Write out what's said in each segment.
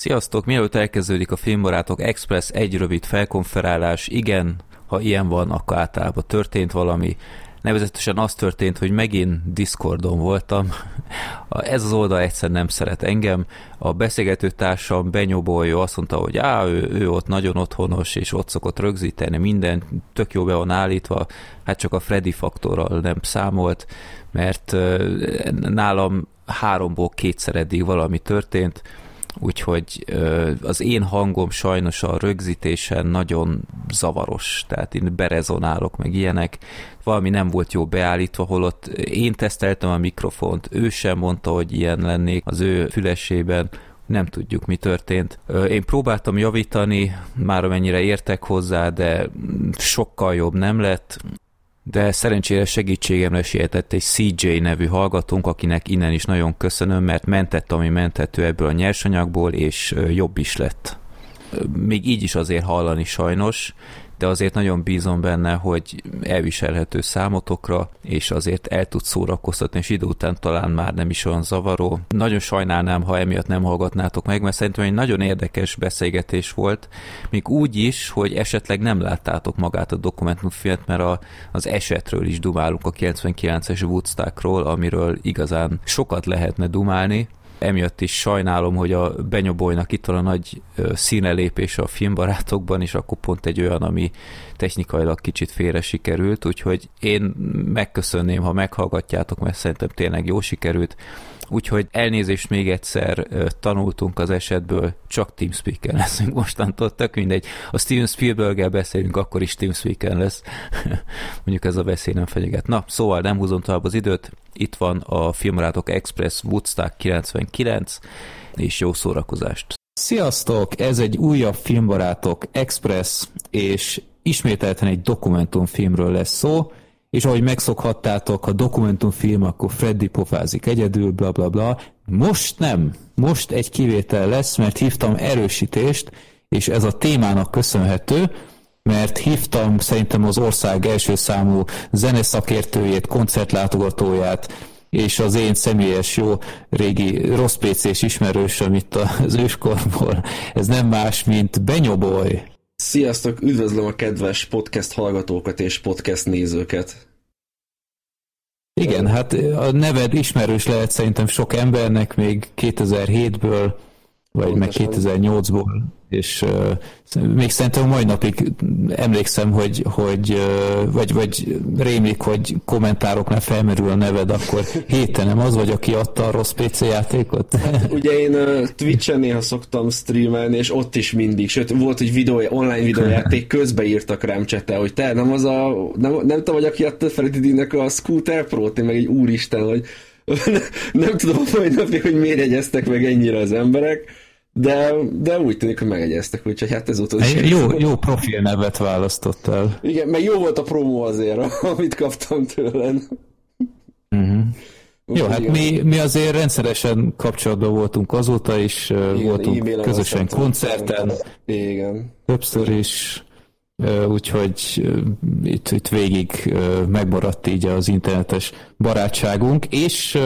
Sziasztok! Mielőtt elkezdődik a Filmbarátok Express egy rövid felkonferálás, igen, ha ilyen van, akkor általában történt valami. Nevezetesen az történt, hogy megint Discordon voltam. Ez az oldal egyszer nem szeret engem. A beszélgető társam Benyobolyo azt mondta, hogy á, ő, ő ott nagyon otthonos, és ott szokott rögzíteni minden, tök jó be van állítva, hát csak a Freddy faktorral nem számolt, mert nálam háromból kétszer eddig valami történt, úgyhogy az én hangom sajnos a rögzítésen nagyon zavaros, tehát én berezonálok, meg ilyenek, valami nem volt jó beállítva, holott én teszteltem a mikrofont, ő sem mondta, hogy ilyen lennék az ő fülesében, nem tudjuk, mi történt. Én próbáltam javítani, már amennyire értek hozzá, de sokkal jobb nem lett de szerencsére segítségemre sietett egy CJ nevű hallgatónk, akinek innen is nagyon köszönöm, mert mentett, ami menthető ebből a nyersanyagból, és jobb is lett. Még így is azért hallani sajnos, de azért nagyon bízom benne, hogy elviselhető számotokra, és azért el tud szórakoztatni, és idő után talán már nem is olyan zavaró. Nagyon sajnálnám, ha emiatt nem hallgatnátok meg, mert szerintem egy nagyon érdekes beszélgetés volt, még úgy is, hogy esetleg nem láttátok magát a dokumentumfilmet, mert a, az esetről is dumálunk a 99-es Woodstockról, amiről igazán sokat lehetne dumálni, emiatt is sajnálom, hogy a Benyobolynak itt van a nagy színelépés a filmbarátokban, és akkor pont egy olyan, ami technikailag kicsit félre sikerült, úgyhogy én megköszönném, ha meghallgatjátok, mert szerintem tényleg jó sikerült. Úgyhogy elnézést még egyszer tanultunk az esetből, csak TeamSpeak-en leszünk mostantól, tök mindegy. A Steven spielberg beszélünk, akkor is TeamSpeak-en lesz. Mondjuk ez a veszély nem fenyeget. Na, szóval nem húzom tovább az időt. Itt van a Filmrátok Express Woodstock 99, és jó szórakozást! Sziasztok! Ez egy újabb Filmbarátok Express, és ismételten egy dokumentumfilmről lesz szó és ahogy megszokhattátok, a dokumentumfilm, akkor Freddy pofázik egyedül, bla bla bla. Most nem. Most egy kivétel lesz, mert hívtam erősítést, és ez a témának köszönhető, mert hívtam szerintem az ország első számú zeneszakértőjét, koncertlátogatóját, és az én személyes jó régi rossz PC-s ismerősöm itt az őskorból. Ez nem más, mint Benyoboly. Sziasztok, üdvözlöm a kedves podcast hallgatókat és podcast nézőket. Igen, hát a neved ismerős lehet szerintem sok embernek még 2007-ből, vagy Pontosan. meg 2008-ból és még szerintem mai napig emlékszem, hogy, hogy vagy, vagy rémlik, hogy kommentároknál felmerül a neved, akkor héten nem az vagy, aki adta a rossz PC játékot? Hát, ugye én uh, Twitch-en néha szoktam streamelni, és ott is mindig, sőt volt, egy videó, online videójáték, közbe írtak rám csete, hogy te nem az a, nem, nem te vagy, aki adta Freddy a Scooter Pro-t, én meg egy úristen, hogy nem tudom a mai napig, hogy miért jegyeztek meg ennyire az emberek, de, de úgy tűnik, hogy megegyeztek, úgyhogy hát ezúttal is. Jó, jó profil nevet választottál. Igen, meg jó volt a promo azért, amit kaptam tőled. Uh-huh. Jó, hát mi, mi azért rendszeresen kapcsolatban voltunk azóta is, Igen, voltunk közösen koncerten. Igen. Többször is, úgyhogy itt, itt végig megmaradt így az internetes barátságunk, és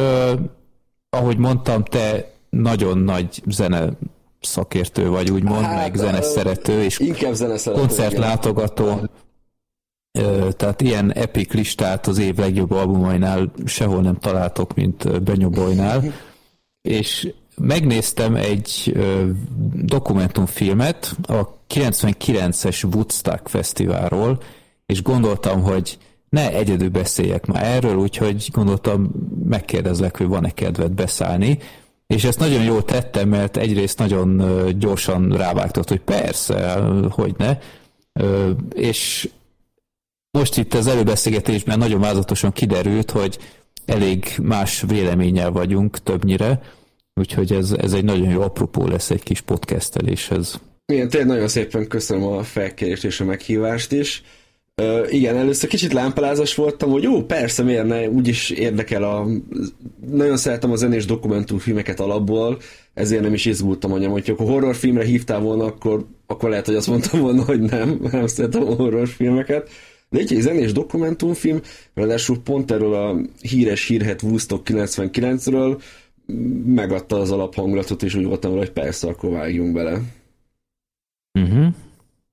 ahogy mondtam, te nagyon nagy zene szakértő vagy, úgymond, hát, meg zeneszerető, és inkább zeneszerető, koncertlátogató. Tehát ilyen epic listát az év legjobb albumainál sehol nem találtok, mint Benyobolynál. és megnéztem egy dokumentumfilmet a 99-es Woodstock fesztiválról, és gondoltam, hogy ne egyedül beszéljek már erről, úgyhogy gondoltam, megkérdezlek, hogy van-e kedved beszállni, és ezt nagyon jól tettem, mert egyrészt nagyon gyorsan rávágtott, hogy persze, hogy ne. És most itt az előbeszélgetésben nagyon vázatosan kiderült, hogy elég más véleménnyel vagyunk többnyire, úgyhogy ez, ez egy nagyon jó apropó lesz egy kis podcasteléshez. Igen, tényleg nagyon szépen köszönöm a felkérést és a meghívást is. Uh, igen, először kicsit lámpalázas voltam, hogy jó, persze, miért ne, úgyis érdekel a... Nagyon szeretem a zenés dokumentumfilmeket alapból, ezért nem is izgultam anyám, hogy akkor horrorfilmre hívtál volna, akkor, akkor lehet, hogy azt mondtam volna, hogy nem, nem szeretem a horrorfilmeket. De egy zenés dokumentumfilm, ráadásul pont erről a híres hírhet Woodstock 99-ről, megadta az alaphangulatot, és úgy voltam hogy persze, akkor vágjunk bele. Uh-huh.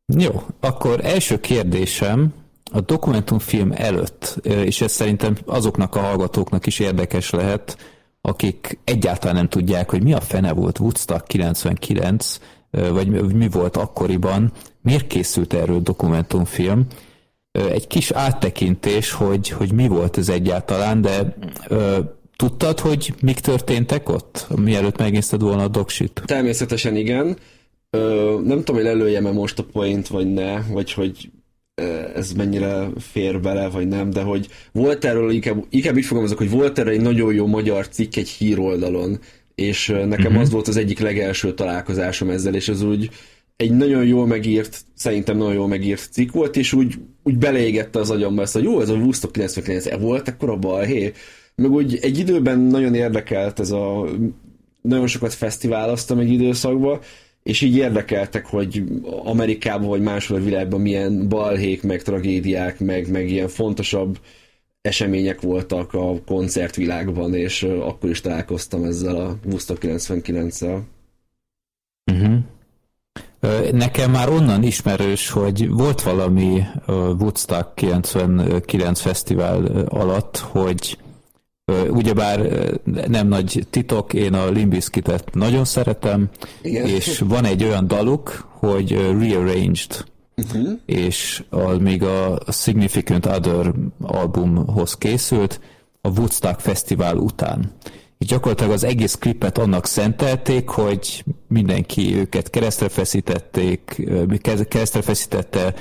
Jó, akkor első kérdésem a dokumentumfilm előtt, és ez szerintem azoknak a hallgatóknak is érdekes lehet, akik egyáltalán nem tudják, hogy mi a fene volt Woodstock 99, vagy mi volt akkoriban, miért készült erről dokumentumfilm. Egy kis áttekintés, hogy, hogy mi volt ez egyáltalán, de tudtad, hogy mik történtek ott, mielőtt megnézted volna a doksit? Természetesen igen. Ö, nem tudom, hogy lelőjem-e most a point, vagy ne, vagy hogy ez mennyire fér bele, vagy nem, de hogy volt erről, inkább, inkább így fogalmazok, hogy volt erről egy nagyon jó magyar cikk egy híroldalon, és nekem uh-huh. az volt az egyik legelső találkozásom ezzel, és az úgy egy nagyon jól megírt, szerintem nagyon jól megírt cikk volt, és úgy, úgy beleégette az agyamba ezt, hogy jó, ez a Woodstock 99 -e volt akkor a balhé. Meg úgy egy időben nagyon érdekelt ez a nagyon sokat fesztiváloztam egy időszakban, és így érdekeltek, hogy Amerikában vagy máshol a világban milyen balhék, meg tragédiák, meg, meg ilyen fontosabb események voltak a koncertvilágban, és akkor is találkoztam ezzel a Woodstock 99-szel. Uh-huh. Nekem már onnan ismerős, hogy volt valami Woodstock 99 fesztivál alatt, hogy Ugyebár nem nagy titok, én a Limbiskitet nagyon szeretem, Igen. és van egy olyan daluk, hogy Rearranged, uh-huh. és a, még a Significant Other albumhoz készült a Woodstock Fesztivál után. És gyakorlatilag az egész klipet annak szentelték, hogy mindenki őket keresztre feszítették, keresztre feszítette,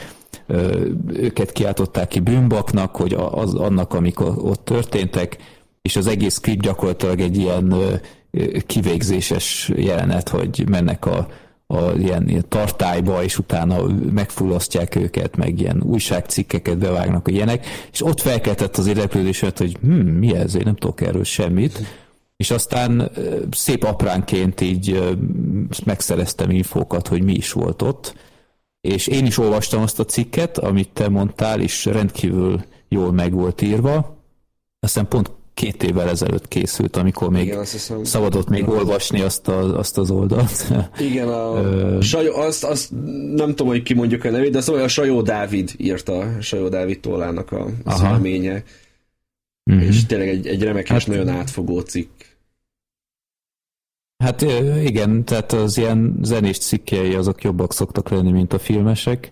őket kiáltották ki bűnbaknak, hogy az, annak, amik ott történtek, és az egész klip gyakorlatilag egy ilyen kivégzéses jelenet, hogy mennek a, a ilyen, ilyen tartályba, és utána megfullasztják őket, meg ilyen újságcikkeket bevágnak a ilyenek, és ott felkeltett az érdeklődéset, hogy hm, mi ez, én nem tudok erről semmit, és aztán szép apránként így megszereztem infókat, hogy mi is volt ott, és én is olvastam azt a cikket, amit te mondtál, és rendkívül jól meg volt írva, aztán pont két évvel ezelőtt készült, amikor még Igen, hiszem, szabadott még olvasni azt, a, azt az oldalt. Igen, a Sajó, azt, azt nem tudom, hogy ki mondjuk a nevét, de szóval a Sajó Dávid írta, Sajó Dávid tollának a személye. Mm-hmm. És tényleg egy, egy remek hát, és nagyon átfogó cikk. Hát igen, tehát az ilyen zenés cikkei azok jobbak szoktak lenni, mint a filmesek,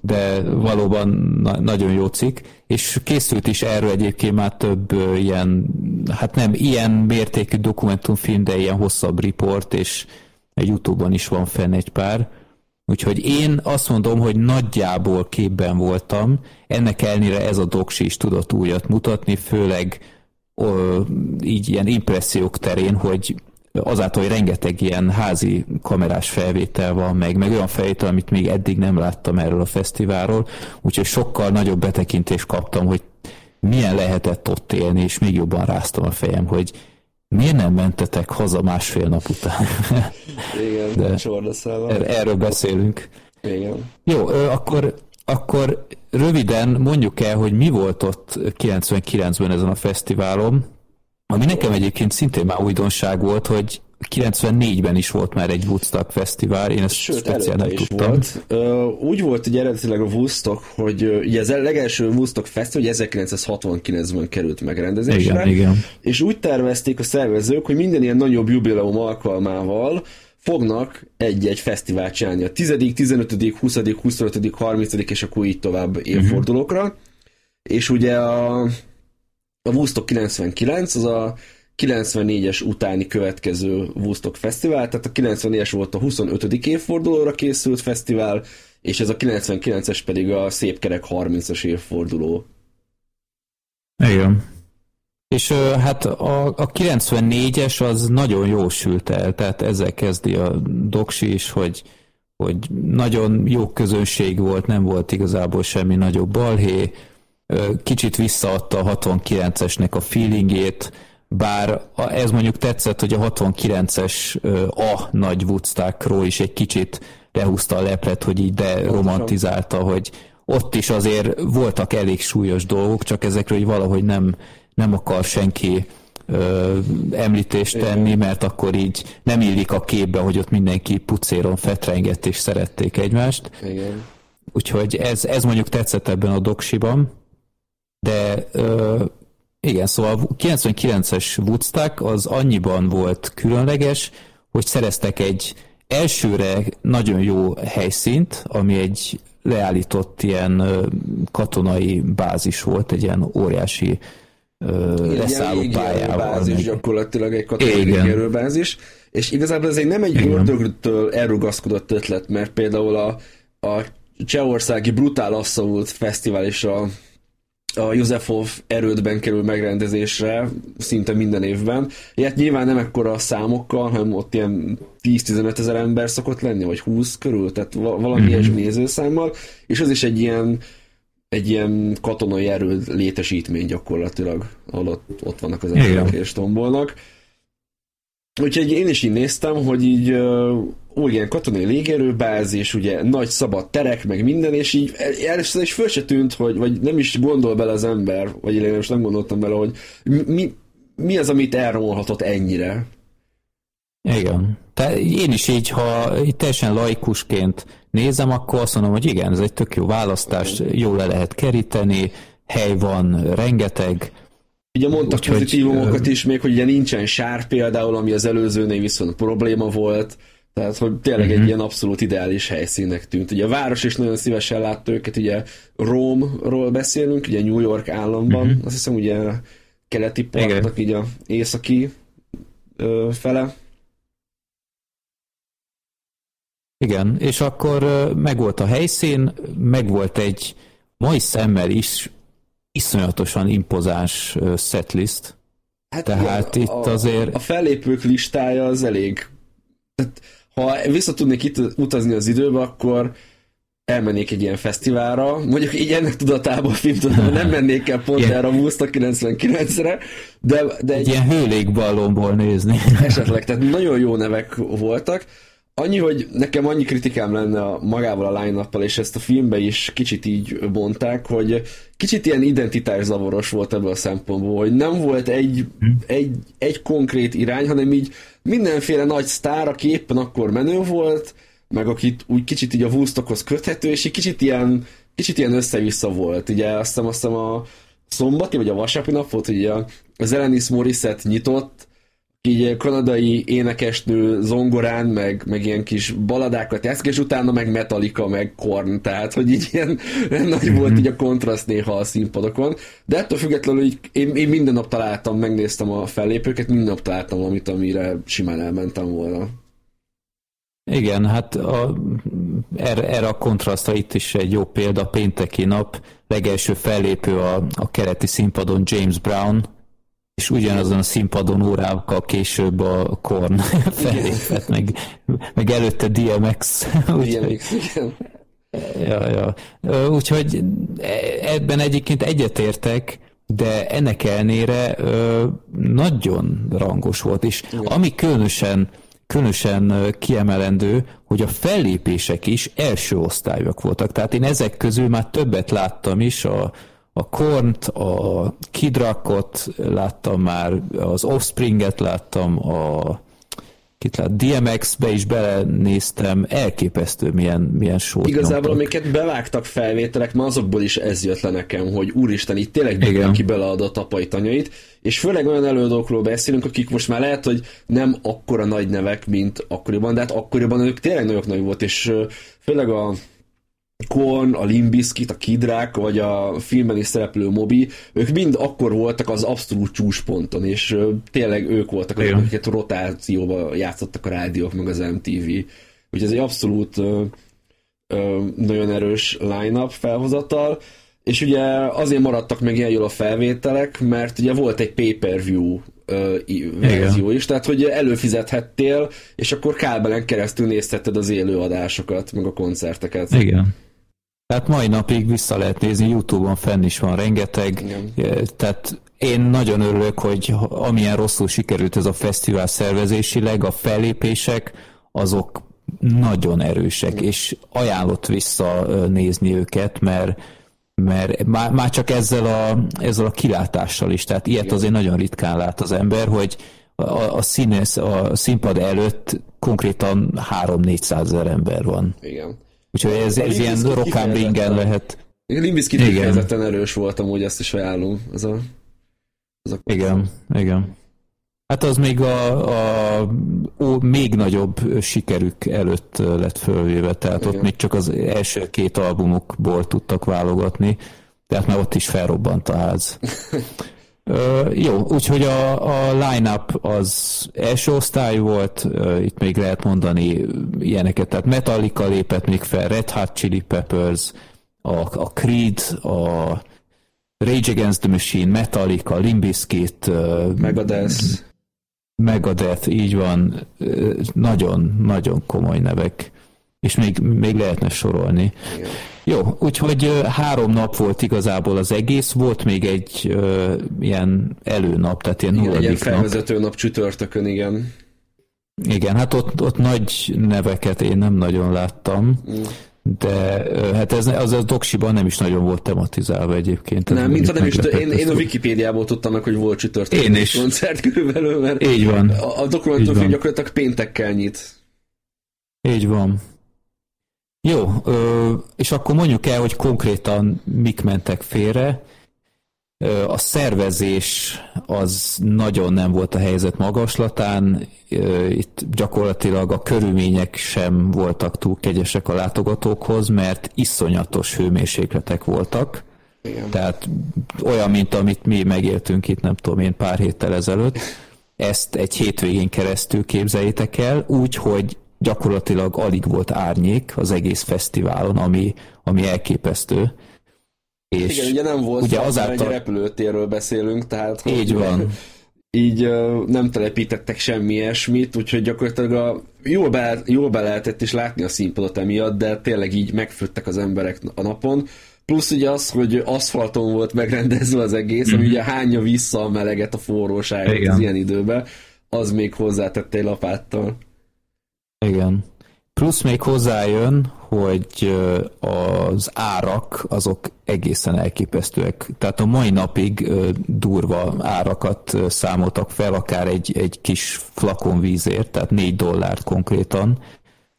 de valóban na- nagyon jó cikk, és készült is erről egyébként már több ilyen, hát nem ilyen mértékű dokumentumfilm, de ilyen hosszabb riport, és egy Youtube-on is van fenn egy pár. Úgyhogy én azt mondom, hogy nagyjából képben voltam, ennek ellenére ez a doksi is tudott újat mutatni, főleg ó, így ilyen impressziók terén, hogy azáltal, hogy rengeteg ilyen házi kamerás felvétel van, meg, meg olyan felvétel, amit még eddig nem láttam erről a fesztiválról, úgyhogy sokkal nagyobb betekintést kaptam, hogy milyen lehetett ott élni, és még jobban ráztam a fejem, hogy miért nem mentetek haza másfél nap után? Igen, De er, erről beszélünk. Igen. Jó, akkor, akkor röviden mondjuk el, hogy mi volt ott 99-ben ezen a fesztiválon, ami nekem egyébként szintén már újdonság volt, hogy 94-ben is volt már egy Woodstock fesztivál, én ezt Sőt, speciál nem tudtam. Volt. Úgy volt ugye eredetileg a Woodstock, hogy ugye az legelső Woodstock fesztivál 1969-ben került megrendezésre, igen, igen. és úgy tervezték a szervezők, hogy minden ilyen nagyobb jubileum alkalmával fognak egy-egy fesztivált csinálni a 10., 15., 20., 25., 30. és akkor így tovább évfordulókra. Uh-huh. És ugye a a Woodstock 99 az a 94-es utáni következő Woodstock Fesztivál, tehát a 94-es volt a 25. évfordulóra készült fesztivál, és ez a 99-es pedig a szép kerek 30-as évforduló. Igen. És hát a, a 94-es az nagyon jó sült el, tehát ezzel kezdi a doksi is, hogy, hogy nagyon jó közönség volt, nem volt igazából semmi nagyobb balhé, kicsit visszaadta a 69-esnek a feelingét, bár ez mondjuk tetszett, hogy a 69-es a nagy Woodstockról is egy kicsit lehúzta a leplet, hogy így de romantizálta, hogy ott is azért voltak elég súlyos dolgok, csak ezekről hogy valahogy nem, nem akar senki ö, említést tenni, mert akkor így nem illik a képbe, hogy ott mindenki pucéron fetrengett és szerették egymást. Igen. Úgyhogy ez, ez mondjuk tetszett ebben a doksiban, de ö, igen, szóval 99-es Woodstock az annyiban volt különleges, hogy szereztek egy elsőre nagyon jó helyszínt, ami egy leállított ilyen katonai bázis volt, egy ilyen óriási leszálló pályával. Bázis, meg... gyakorlatilag egy katonai erőbázis, és igazából ez egy nem egy ördögtől elrugaszkodott ötlet, mert például a, a Csehországi Brutál Assault Fesztivál és a a Józsefov erődben kerül megrendezésre szinte minden évben. Ilyet nyilván nem ekkora számokkal, hanem ott ilyen 10-15 ezer ember szokott lenni, vagy 20 körül, tehát valami mm-hmm. ilyesmi nézőszámmal, és az is egy ilyen egy ilyen katonai erőd létesítmény gyakorlatilag, ahol ott, ott vannak az emberek és tombolnak. Úgyhogy én is így néztem, hogy így ó, ilyen katonai légierőbázis, ugye nagy szabad terek, meg minden, és így először is föl se tűnt, hogy, vagy nem is gondol bele az ember, vagy én most nem gondoltam bele, hogy mi, mi az, amit elromolhatott ennyire. Igen. Te, én is így, ha így teljesen laikusként nézem, akkor azt mondom, hogy igen, ez egy tök jó választás, jól le lehet keríteni, hely van, rengeteg, Ugye mondtak Úgy, pozitívumokat is még, hogy ugye nincsen sár például, ami az előzőnél viszont probléma volt, tehát, hogy tényleg uh-huh. egy mhm. ilyen abszolút ideális helyszínnek tűnt. Ugye a város is nagyon szívesen látta őket, ugye Rómról beszélünk, ugye New York államban, uh-huh. azt hiszem ugye keleti partnak, így a északi ö, fele. Igen, és akkor megvolt a helyszín, megvolt egy mai szemmel is iszonyatosan impozáns setlist. Hát Tehát igen, itt a, azért... A fellépők listája az elég... Tehát, ha vissza tudnék itt utazni az időbe, akkor elmennék egy ilyen fesztiválra, mondjuk így ennek tudatában, film tudatában nem mennék el pont erre a Woodstock 99-re, de, de egy, egy ilyen hőlékballonból nézni. Esetleg, tehát nagyon jó nevek voltak, Annyi, hogy nekem annyi kritikám lenne a, magával a line és ezt a filmbe is kicsit így bonták, hogy kicsit ilyen identitászavaros volt ebből a szempontból, hogy nem volt egy, egy, egy konkrét irány, hanem így mindenféle nagy sztár, aki éppen akkor menő volt, meg akit úgy kicsit így a Woodstockhoz köthető, és egy kicsit ilyen, kicsit ilyen össze-vissza volt. Ugye azt hiszem, azt hiszem a szombati vagy a vasárnapi nap volt, hogy az Elenis Morissette nyitott, így kanadai énekesnő zongorán, meg, meg ilyen kis baladákat játszik, és utána meg Metallica, meg Korn, tehát hogy így ilyen nagy volt mhm. így a kontraszt néha a színpadokon, de ettől függetlenül így én, én minden nap találtam, megnéztem a fellépőket, minden nap találtam valamit, amire simán elmentem volna. Igen, hát a, erre, erre a kontrasztra itt is egy jó példa, pénteki nap, legelső fellépő a, a keleti színpadon James Brown, és ugyanazon a színpadon órákkal később a Korn fellépett, meg, meg előtte DMX. DMX, igen. Ja, ja. Úgyhogy ebben egyébként egyetértek, de ennek ellenére nagyon rangos volt, és Igen. ami különösen, különösen kiemelendő, hogy a fellépések is első osztályok voltak. Tehát én ezek közül már többet láttam is a, a Kornt, a Kidrakot láttam már, az Offspringet láttam, a kit lát, DMX-be is belenéztem, elképesztő milyen, milyen sót Igazából nyomtak. amiket bevágtak felvételek, ma azokból is ez jött le nekem, hogy úristen, itt tényleg mindenki beleadott apai tanyait, és főleg olyan előadókról beszélünk, akik most már lehet, hogy nem akkora nagy nevek, mint akkoriban, de hát akkoriban ők tényleg nagyok nagy volt, és főleg a Korn, a Limbiskit, a Kidrák, vagy a filmben is szereplő Mobi, ők mind akkor voltak az abszolút csúcsponton, és tényleg ők voltak azok, akiket rotációba játszottak a rádiók, meg az MTV. Úgyhogy ez egy abszolút ö, ö, nagyon erős line-up felhozatal, és ugye azért maradtak meg ilyen jól a felvételek, mert ugye volt egy pay-per-view verzió is, tehát hogy előfizethettél, és akkor kábelen keresztül nézhetted az élőadásokat, meg a koncerteket. Igen. Tehát mai napig vissza lehet nézni, Youtube-on fenn is van rengeteg, Igen. tehát én nagyon örülök, hogy amilyen rosszul sikerült ez a fesztivál szervezésileg, a fellépések, azok nagyon erősek, Igen. és ajánlott visszanézni őket, mert mert már, már csak ezzel a, ezzel a kilátással is, tehát ilyet Igen. azért nagyon ritkán lát az ember, hogy a, a, színész, a színpad előtt konkrétan 3-400 ezer ember van. Igen. Úgyhogy ez, ez ilyen rock'n'ringen ringen lehet. Limbiskit kifejezetten erős voltam, úgy ezt is ajánlom. Ez a, ez a igen, igen. Hát az még a, a ó, még nagyobb sikerük előtt lett fölvéve, tehát Igen. ott még csak az első két albumukból tudtak válogatni, tehát már ott is felrobbant a ház. Ö, jó, úgyhogy a, a line-up az első osztály volt, itt még lehet mondani ilyeneket, tehát Metallica lépett még fel, Red Hot Chili Peppers, a, a Creed, a Rage Against the Machine, Metallica, Limp Bizkit, Megadeth, Megadeth, így van, nagyon-nagyon komoly nevek, és még, még lehetne sorolni. Igen. Jó, úgyhogy három nap volt igazából az egész, volt még egy uh, ilyen előnap, tehát ilyen nulladik nap. felvezető nap csütörtökön, igen. Igen, hát ott, ott nagy neveket én nem nagyon láttam. Mm de hát ez az a doksiban nem is nagyon volt tematizálva egyébként. Nem, mint nem is, én, én a Wikipédiából tudtam meg, hogy volt csütörtök én is. koncert körülbelül, mert Így van. a, a dokumentumfilm gyakorlatilag péntekkel nyit. Így van. Jó, és akkor mondjuk el, hogy konkrétan mik mentek félre. A szervezés az nagyon nem volt a helyzet magaslatán, itt gyakorlatilag a körülmények sem voltak túl kegyesek a látogatókhoz, mert iszonyatos hőmérsékletek voltak. Igen. Tehát olyan, mint amit mi megéltünk itt, nem tudom én, pár héttel ezelőtt. Ezt egy hétvégén keresztül képzeljétek el, úgy, hogy gyakorlatilag alig volt árnyék az egész fesztiválon, ami, ami elképesztő. És Igen, ugye nem volt ugye azáltal... egy repülőtérről beszélünk, tehát... Így van. Így uh, nem telepítettek semmi ilyesmit, úgyhogy gyakorlatilag a, jól, be, jól be lehetett is látni a színpadot emiatt, de tényleg így megfőttek az emberek a napon. Plusz ugye az, hogy aszfalton volt megrendezve az egész, mm-hmm. ami mhm. ugye hányja vissza a meleget, a forróságot Igen. az ilyen időben, az még hozzátette egy lapáttal. Igen. Plusz még hozzájön, hogy az árak azok egészen elképesztőek. Tehát a mai napig durva árakat számoltak fel, akár egy, egy kis flakon vízért, tehát 4 dollárt konkrétan,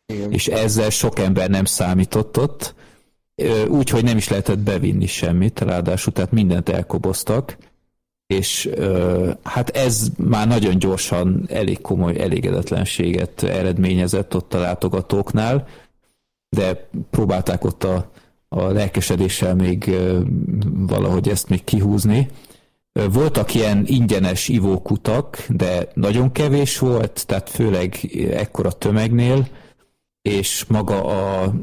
Igen. és ezzel sok ember nem számított ott, úgyhogy nem is lehetett bevinni semmit, ráadásul tehát mindent elkoboztak, és hát ez már nagyon gyorsan elég komoly elégedetlenséget eredményezett ott a látogatóknál, de próbálták ott a, a lelkesedéssel még valahogy ezt még kihúzni. Voltak ilyen ingyenes ivókutak, de nagyon kevés volt, tehát főleg ekkora tömegnél, és maga a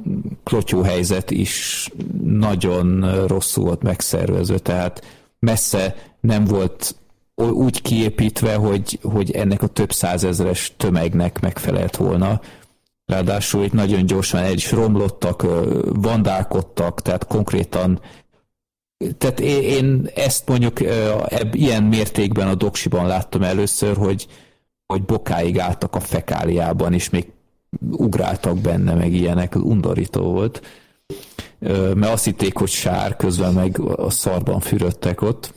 klotyó helyzet is nagyon rosszul volt megszervezve, tehát messze nem volt úgy kiépítve, hogy, hogy ennek a több százezres tömegnek megfelelt volna. Ráadásul itt nagyon gyorsan el is romlottak, vandálkodtak, tehát konkrétan tehát én ezt mondjuk ebb, ilyen mértékben a doksiban láttam először, hogy, hogy bokáig álltak a fekáliában, és még ugráltak benne, meg ilyenek, undorító volt. Mert azt hitték, hogy sár, közben meg a szarban fürödtek ott.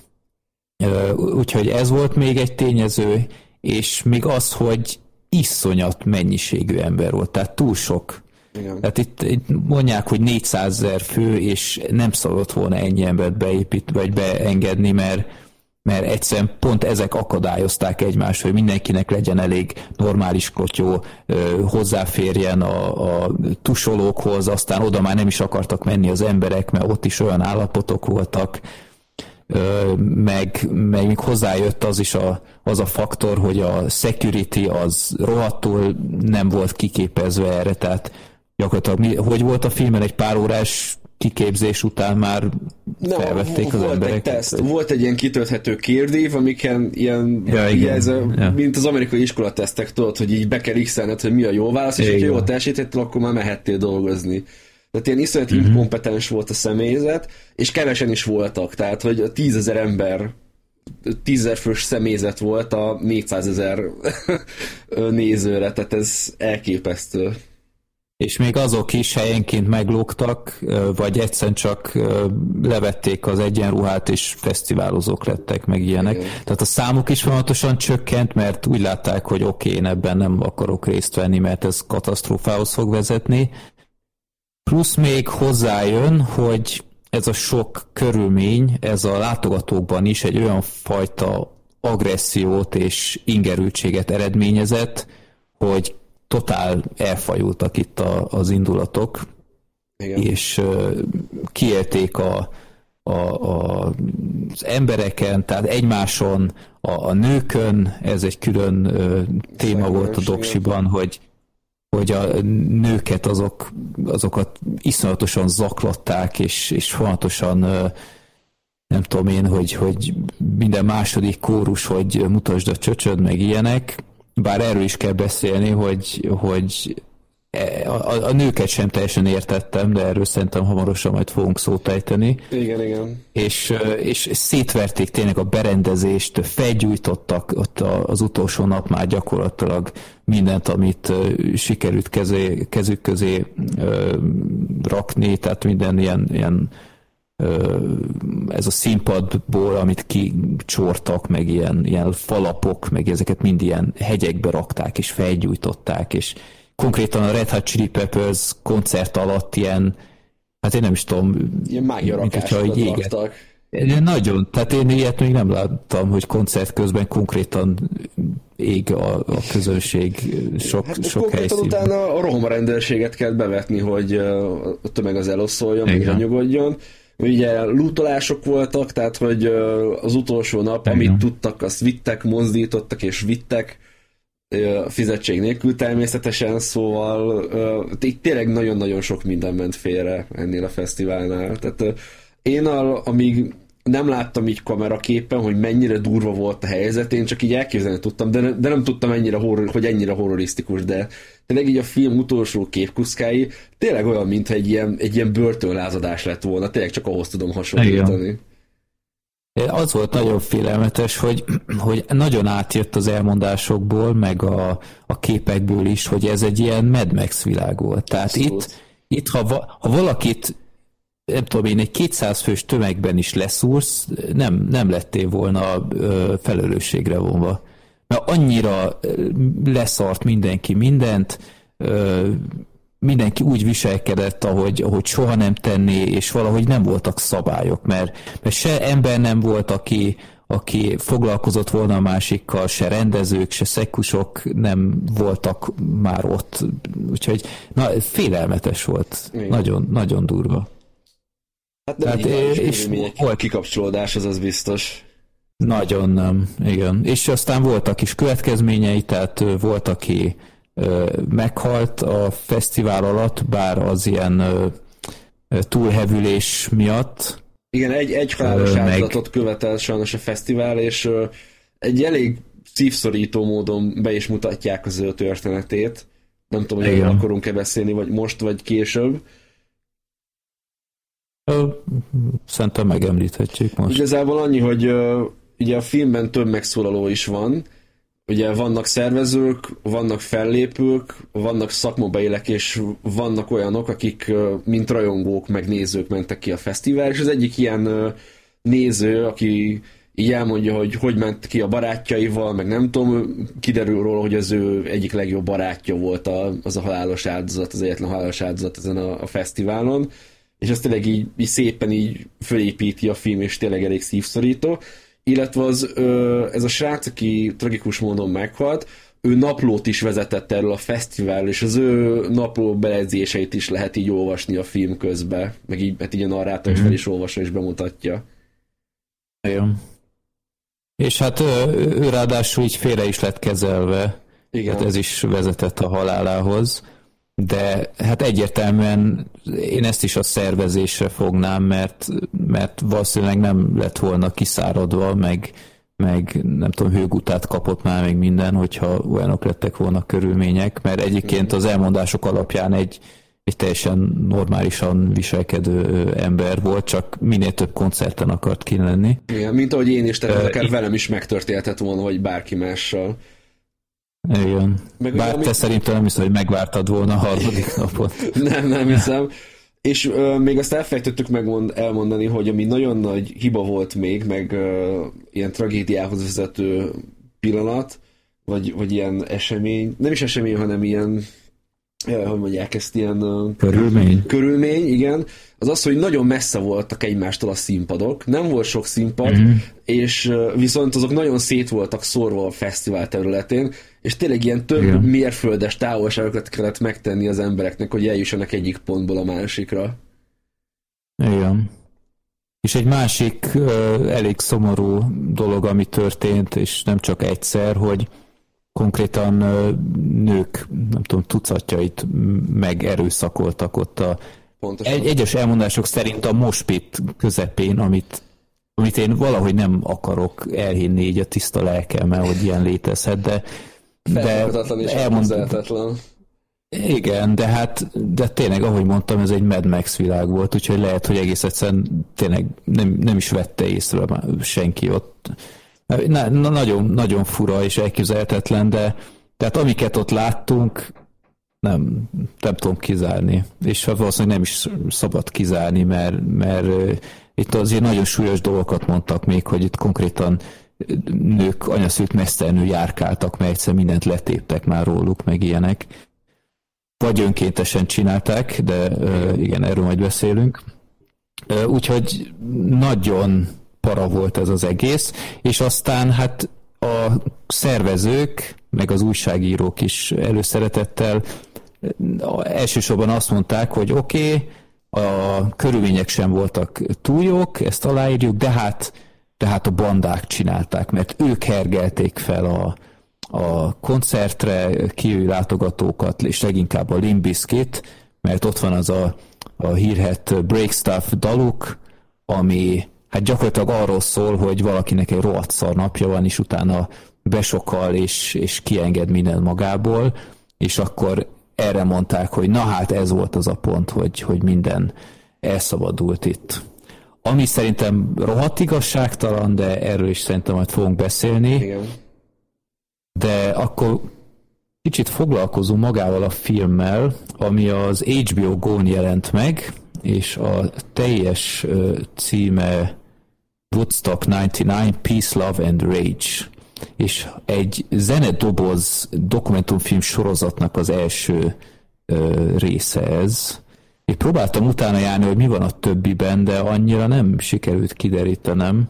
Úgyhogy ez volt még egy tényező, és még az, hogy iszonyat mennyiségű ember volt, tehát túl sok. Igen. Tehát itt, itt mondják, hogy 400 ezer fő, és nem szabad volna ennyi embert beépít, vagy beengedni, mert, mert egyszerűen pont ezek akadályozták egymást, hogy mindenkinek legyen elég normális klotyó, hozzáférjen a, a tusolókhoz, aztán oda már nem is akartak menni az emberek, mert ott is olyan állapotok voltak, meg, meg még hozzájött az is a, az a faktor, hogy a security az rohadtul nem volt kiképezve erre, tehát gyakorlatilag mi, hogy volt a filmen egy pár órás kiképzés után már no, felvették az volt embereket? Egy teszt, volt egy ilyen kitölthető kérdév, amiken ilyen, ja, igen. Ez a, ja. mint az amerikai iskolatesztek, tudod, hogy így be kell x hogy mi a jó válasz, és ha jól teljesítettél, akkor már mehettél dolgozni. Tehát ilyen iszonyat uh-huh. inkompetens volt a személyzet, és kevesen is voltak, tehát hogy tízezer ember tízezer fős személyzet volt a 400 ezer nézőre, tehát ez elképesztő. És még azok is helyenként meglógtak, vagy egyszerűen csak levették az egyenruhát, és fesztiválozók lettek, meg ilyenek. Igen. Tehát a számuk is folyamatosan csökkent, mert úgy látták, hogy oké, okay, én ebben nem akarok részt venni, mert ez katasztrófához fog vezetni. Plusz még hozzájön, hogy ez a sok körülmény, ez a látogatókban is egy olyan fajta agressziót és ingerültséget eredményezett, hogy totál elfajultak itt a, az indulatok, Igen. és uh, kiélték a, a, a, az embereken, tehát egymáson, a, a nőkön, ez egy külön uh, téma volt a doksiban, hogy hogy a nőket azok, azokat iszonyatosan zaklatták, és, és folyamatosan nem tudom én, hogy, hogy minden második kórus, hogy mutasd a csöcsöd, meg ilyenek, bár erről is kell beszélni, hogy, hogy e, a, a nőket sem teljesen értettem, de erről szerintem hamarosan majd fogunk szót ejteni. Igen, igen. És, és szétverték tényleg a berendezést, felgyújtottak ott az utolsó nap már gyakorlatilag mindent, amit sikerült kezé, kezük közé rakni, tehát minden ilyen, ilyen ez a színpadból, amit kicsortak, meg ilyen, ilyen falapok, meg ezeket mind ilyen hegyekbe rakták, és felgyújtották, és konkrétan a Red Hot Chili Peppers koncert alatt ilyen, hát én nem is tudom, ilyen mágiarakásokat raktak. De nagyon, tehát én ilyet még nem láttam, hogy koncert közben konkrétan ég a, a közönség sok, hát sok helyszín. utána a roma rendőrséget kell bevetni, hogy a tömeg az eloszoljon, meg nyugodjon. Ugye lootolások voltak, tehát hogy az utolsó nap, Igen. amit tudtak, azt vittek, mozdítottak és vittek, fizetség nélkül természetesen, szóval itt tényleg nagyon-nagyon sok minden ment félre ennél a fesztiválnál. Tehát én a, amíg nem láttam így kameraképen, hogy mennyire durva volt a helyzet, én csak így elképzelni tudtam, de, de nem tudtam ennyire horror, hogy ennyire horrorisztikus, de tényleg így a film utolsó képkuszkái tényleg olyan, mintha egy ilyen, egy ilyen börtönlázadás lett volna, tényleg csak ahhoz tudom hasonlítani. Igen. Az volt nagyon félelmetes, hogy, hogy nagyon átjött az elmondásokból, meg a, a képekből is, hogy ez egy ilyen Mad Max világ volt. Tehát itt, itt ha, va, ha valakit nem tudom én, egy 200 fős tömegben is leszúrsz, nem, nem lettél volna ö, felelősségre vonva. Mert annyira leszart mindenki mindent, ö, mindenki úgy viselkedett, ahogy, ahogy soha nem tenné, és valahogy nem voltak szabályok, mert, mert se ember nem volt, aki, aki foglalkozott volna a másikkal, se rendezők, se szekusok nem voltak már ott. Úgyhogy na, félelmetes volt. Igen. Nagyon, nagyon durva. Hát nem Tehát, és volt kikapcsolódás, az az biztos. Nagyon nem, igen. És aztán voltak is következményei, tehát volt, aki meghalt a fesztivál alatt, bár az ilyen túlhevülés miatt. Igen, egy, egy halálos meg... áldozatot követel sajnos a fesztivál, és egy elég szívszorító módon be is mutatják az ő történetét. Nem tudom, hogy akarunk-e beszélni, vagy most, vagy később. Szerintem megemlíthetjük most. Igazából annyi, hogy ugye a filmben több megszólaló is van, ugye vannak szervezők, vannak fellépők, vannak szakmabélek, és vannak olyanok, akik mint rajongók, meg nézők mentek ki a fesztivál, és az egyik ilyen néző, aki így elmondja, hogy hogy ment ki a barátjaival, meg nem tudom, kiderül róla, hogy az ő egyik legjobb barátja volt a, az a halálos áldozat, az egyetlen halálos áldozat ezen a, a fesztiválon és ez tényleg így, így szépen így fölépíti a film, és tényleg elég szívszorító. Illetve az, ez a srác, aki tragikus módon meghalt, ő naplót is vezetett erről a fesztivál, és az ő napló beledzéseit is lehet így olvasni a film közben, meg így, hát így a narrátor is mm-hmm. fel is olvasni és bemutatja. Igen. És hát ő, ő ráadásul így félre is lett kezelve. Igen. Hát ez is vezetett a halálához de hát egyértelműen én ezt is a szervezésre fognám, mert, mert valószínűleg nem lett volna kiszáradva, meg, meg nem tudom, hőgutát kapott már még minden, hogyha olyanok lettek volna körülmények, mert egyébként az elmondások alapján egy, egy teljesen normálisan viselkedő ember volt, csak minél több koncerten akart ki lenni. Igen, mint ahogy én is, tehát uh, akár velem is megtörténhetett volna, vagy bárki mással. Igen. Meg Bár te szerintem nem hiszem, hogy megvártad volna a harmadik napot. nem, nem hiszem. És uh, még azt elfejtettük megmond, elmondani, hogy ami nagyon nagy hiba volt még, meg uh, ilyen tragédiához vezető pillanat, vagy, vagy ilyen esemény, nem is esemény, hanem ilyen hogy mondják ezt, ilyen körülmény. körülmény, igen, az az, hogy nagyon messze voltak egymástól a színpadok, nem volt sok színpad, mm-hmm. és viszont azok nagyon szét voltak szórva a fesztivál területén, és tényleg ilyen több igen. mérföldes távolságokat kellett megtenni az embereknek, hogy eljussanak egyik pontból a másikra. Igen. És egy másik uh, elég szomorú dolog, ami történt, és nem csak egyszer, hogy konkrétan nők, nem tudom, tucatjait megerőszakoltak ott a Egy, egyes elmondások szerint a mospit közepén, amit, amit én valahogy nem akarok elhinni így a tiszta lelkemmel, hogy ilyen létezhet, de de elmond... Igen, de hát de tényleg, ahogy mondtam, ez egy Mad Max világ volt, úgyhogy lehet, hogy egész egyszerűen tényleg nem, nem is vette észre senki ott. Na, na, nagyon, nagyon fura és elképzelhetetlen, de tehát amiket ott láttunk, nem, nem tudom kizárni. És valószínűleg nem is szabad kizárni, mert, mert itt azért nagyon súlyos dolgokat mondtak még, hogy itt konkrétan nők anyaszült mesztelenül járkáltak, mert egyszer mindent letéptek már róluk, meg ilyenek. Vagy önkéntesen csinálták, de igen, erről majd beszélünk. Úgyhogy nagyon para volt ez az egész, és aztán hát a szervezők, meg az újságírók is előszeretettel elsősorban azt mondták, hogy oké, okay, a körülmények sem voltak túl jók, ezt aláírjuk, de hát, de hát a bandák csinálták, mert ők hergelték fel a, a koncertre kijövő látogatókat, és leginkább a Limbiskit, mert ott van az a, a hírhet Break daluk, ami hát gyakorlatilag arról szól, hogy valakinek egy rohadt szar napja van, és utána besokal és, és kienged minden magából, és akkor erre mondták, hogy na hát ez volt az a pont, hogy, hogy minden elszabadult itt. Ami szerintem rohadt igazságtalan, de erről is szerintem majd fogunk beszélni. Igen. De akkor kicsit foglalkozunk magával a filmmel, ami az HBO Go-n jelent meg, és a teljes címe Woodstock 99, Peace, Love and Rage. És egy zenedoboz dokumentumfilm sorozatnak az első része ez. Én próbáltam utána járni, hogy mi van a többiben, de annyira nem sikerült kiderítenem.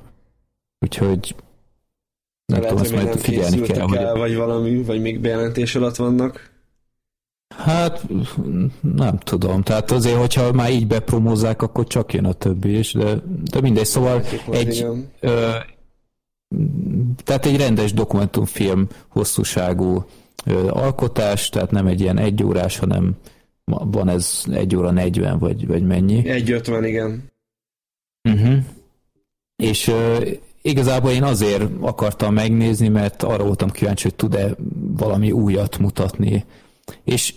Úgyhogy nem Lehet, tudom, azt majd figyelni kell. El, hogy... Vagy valami, vagy még bejelentés alatt vannak. Hát nem tudom, tehát azért, hogyha már így bepromózzák, akkor csak jön a többi is, de, de mindegy, szóval egy, ö, tehát egy rendes dokumentumfilm hosszúságú alkotás, tehát nem egy ilyen egyórás, hanem van ez egy óra 40 vagy, vagy mennyi. Egy ötven, igen. Uh-huh. És ö, igazából én azért akartam megnézni, mert arra voltam kíváncsi, hogy tud-e valami újat mutatni. És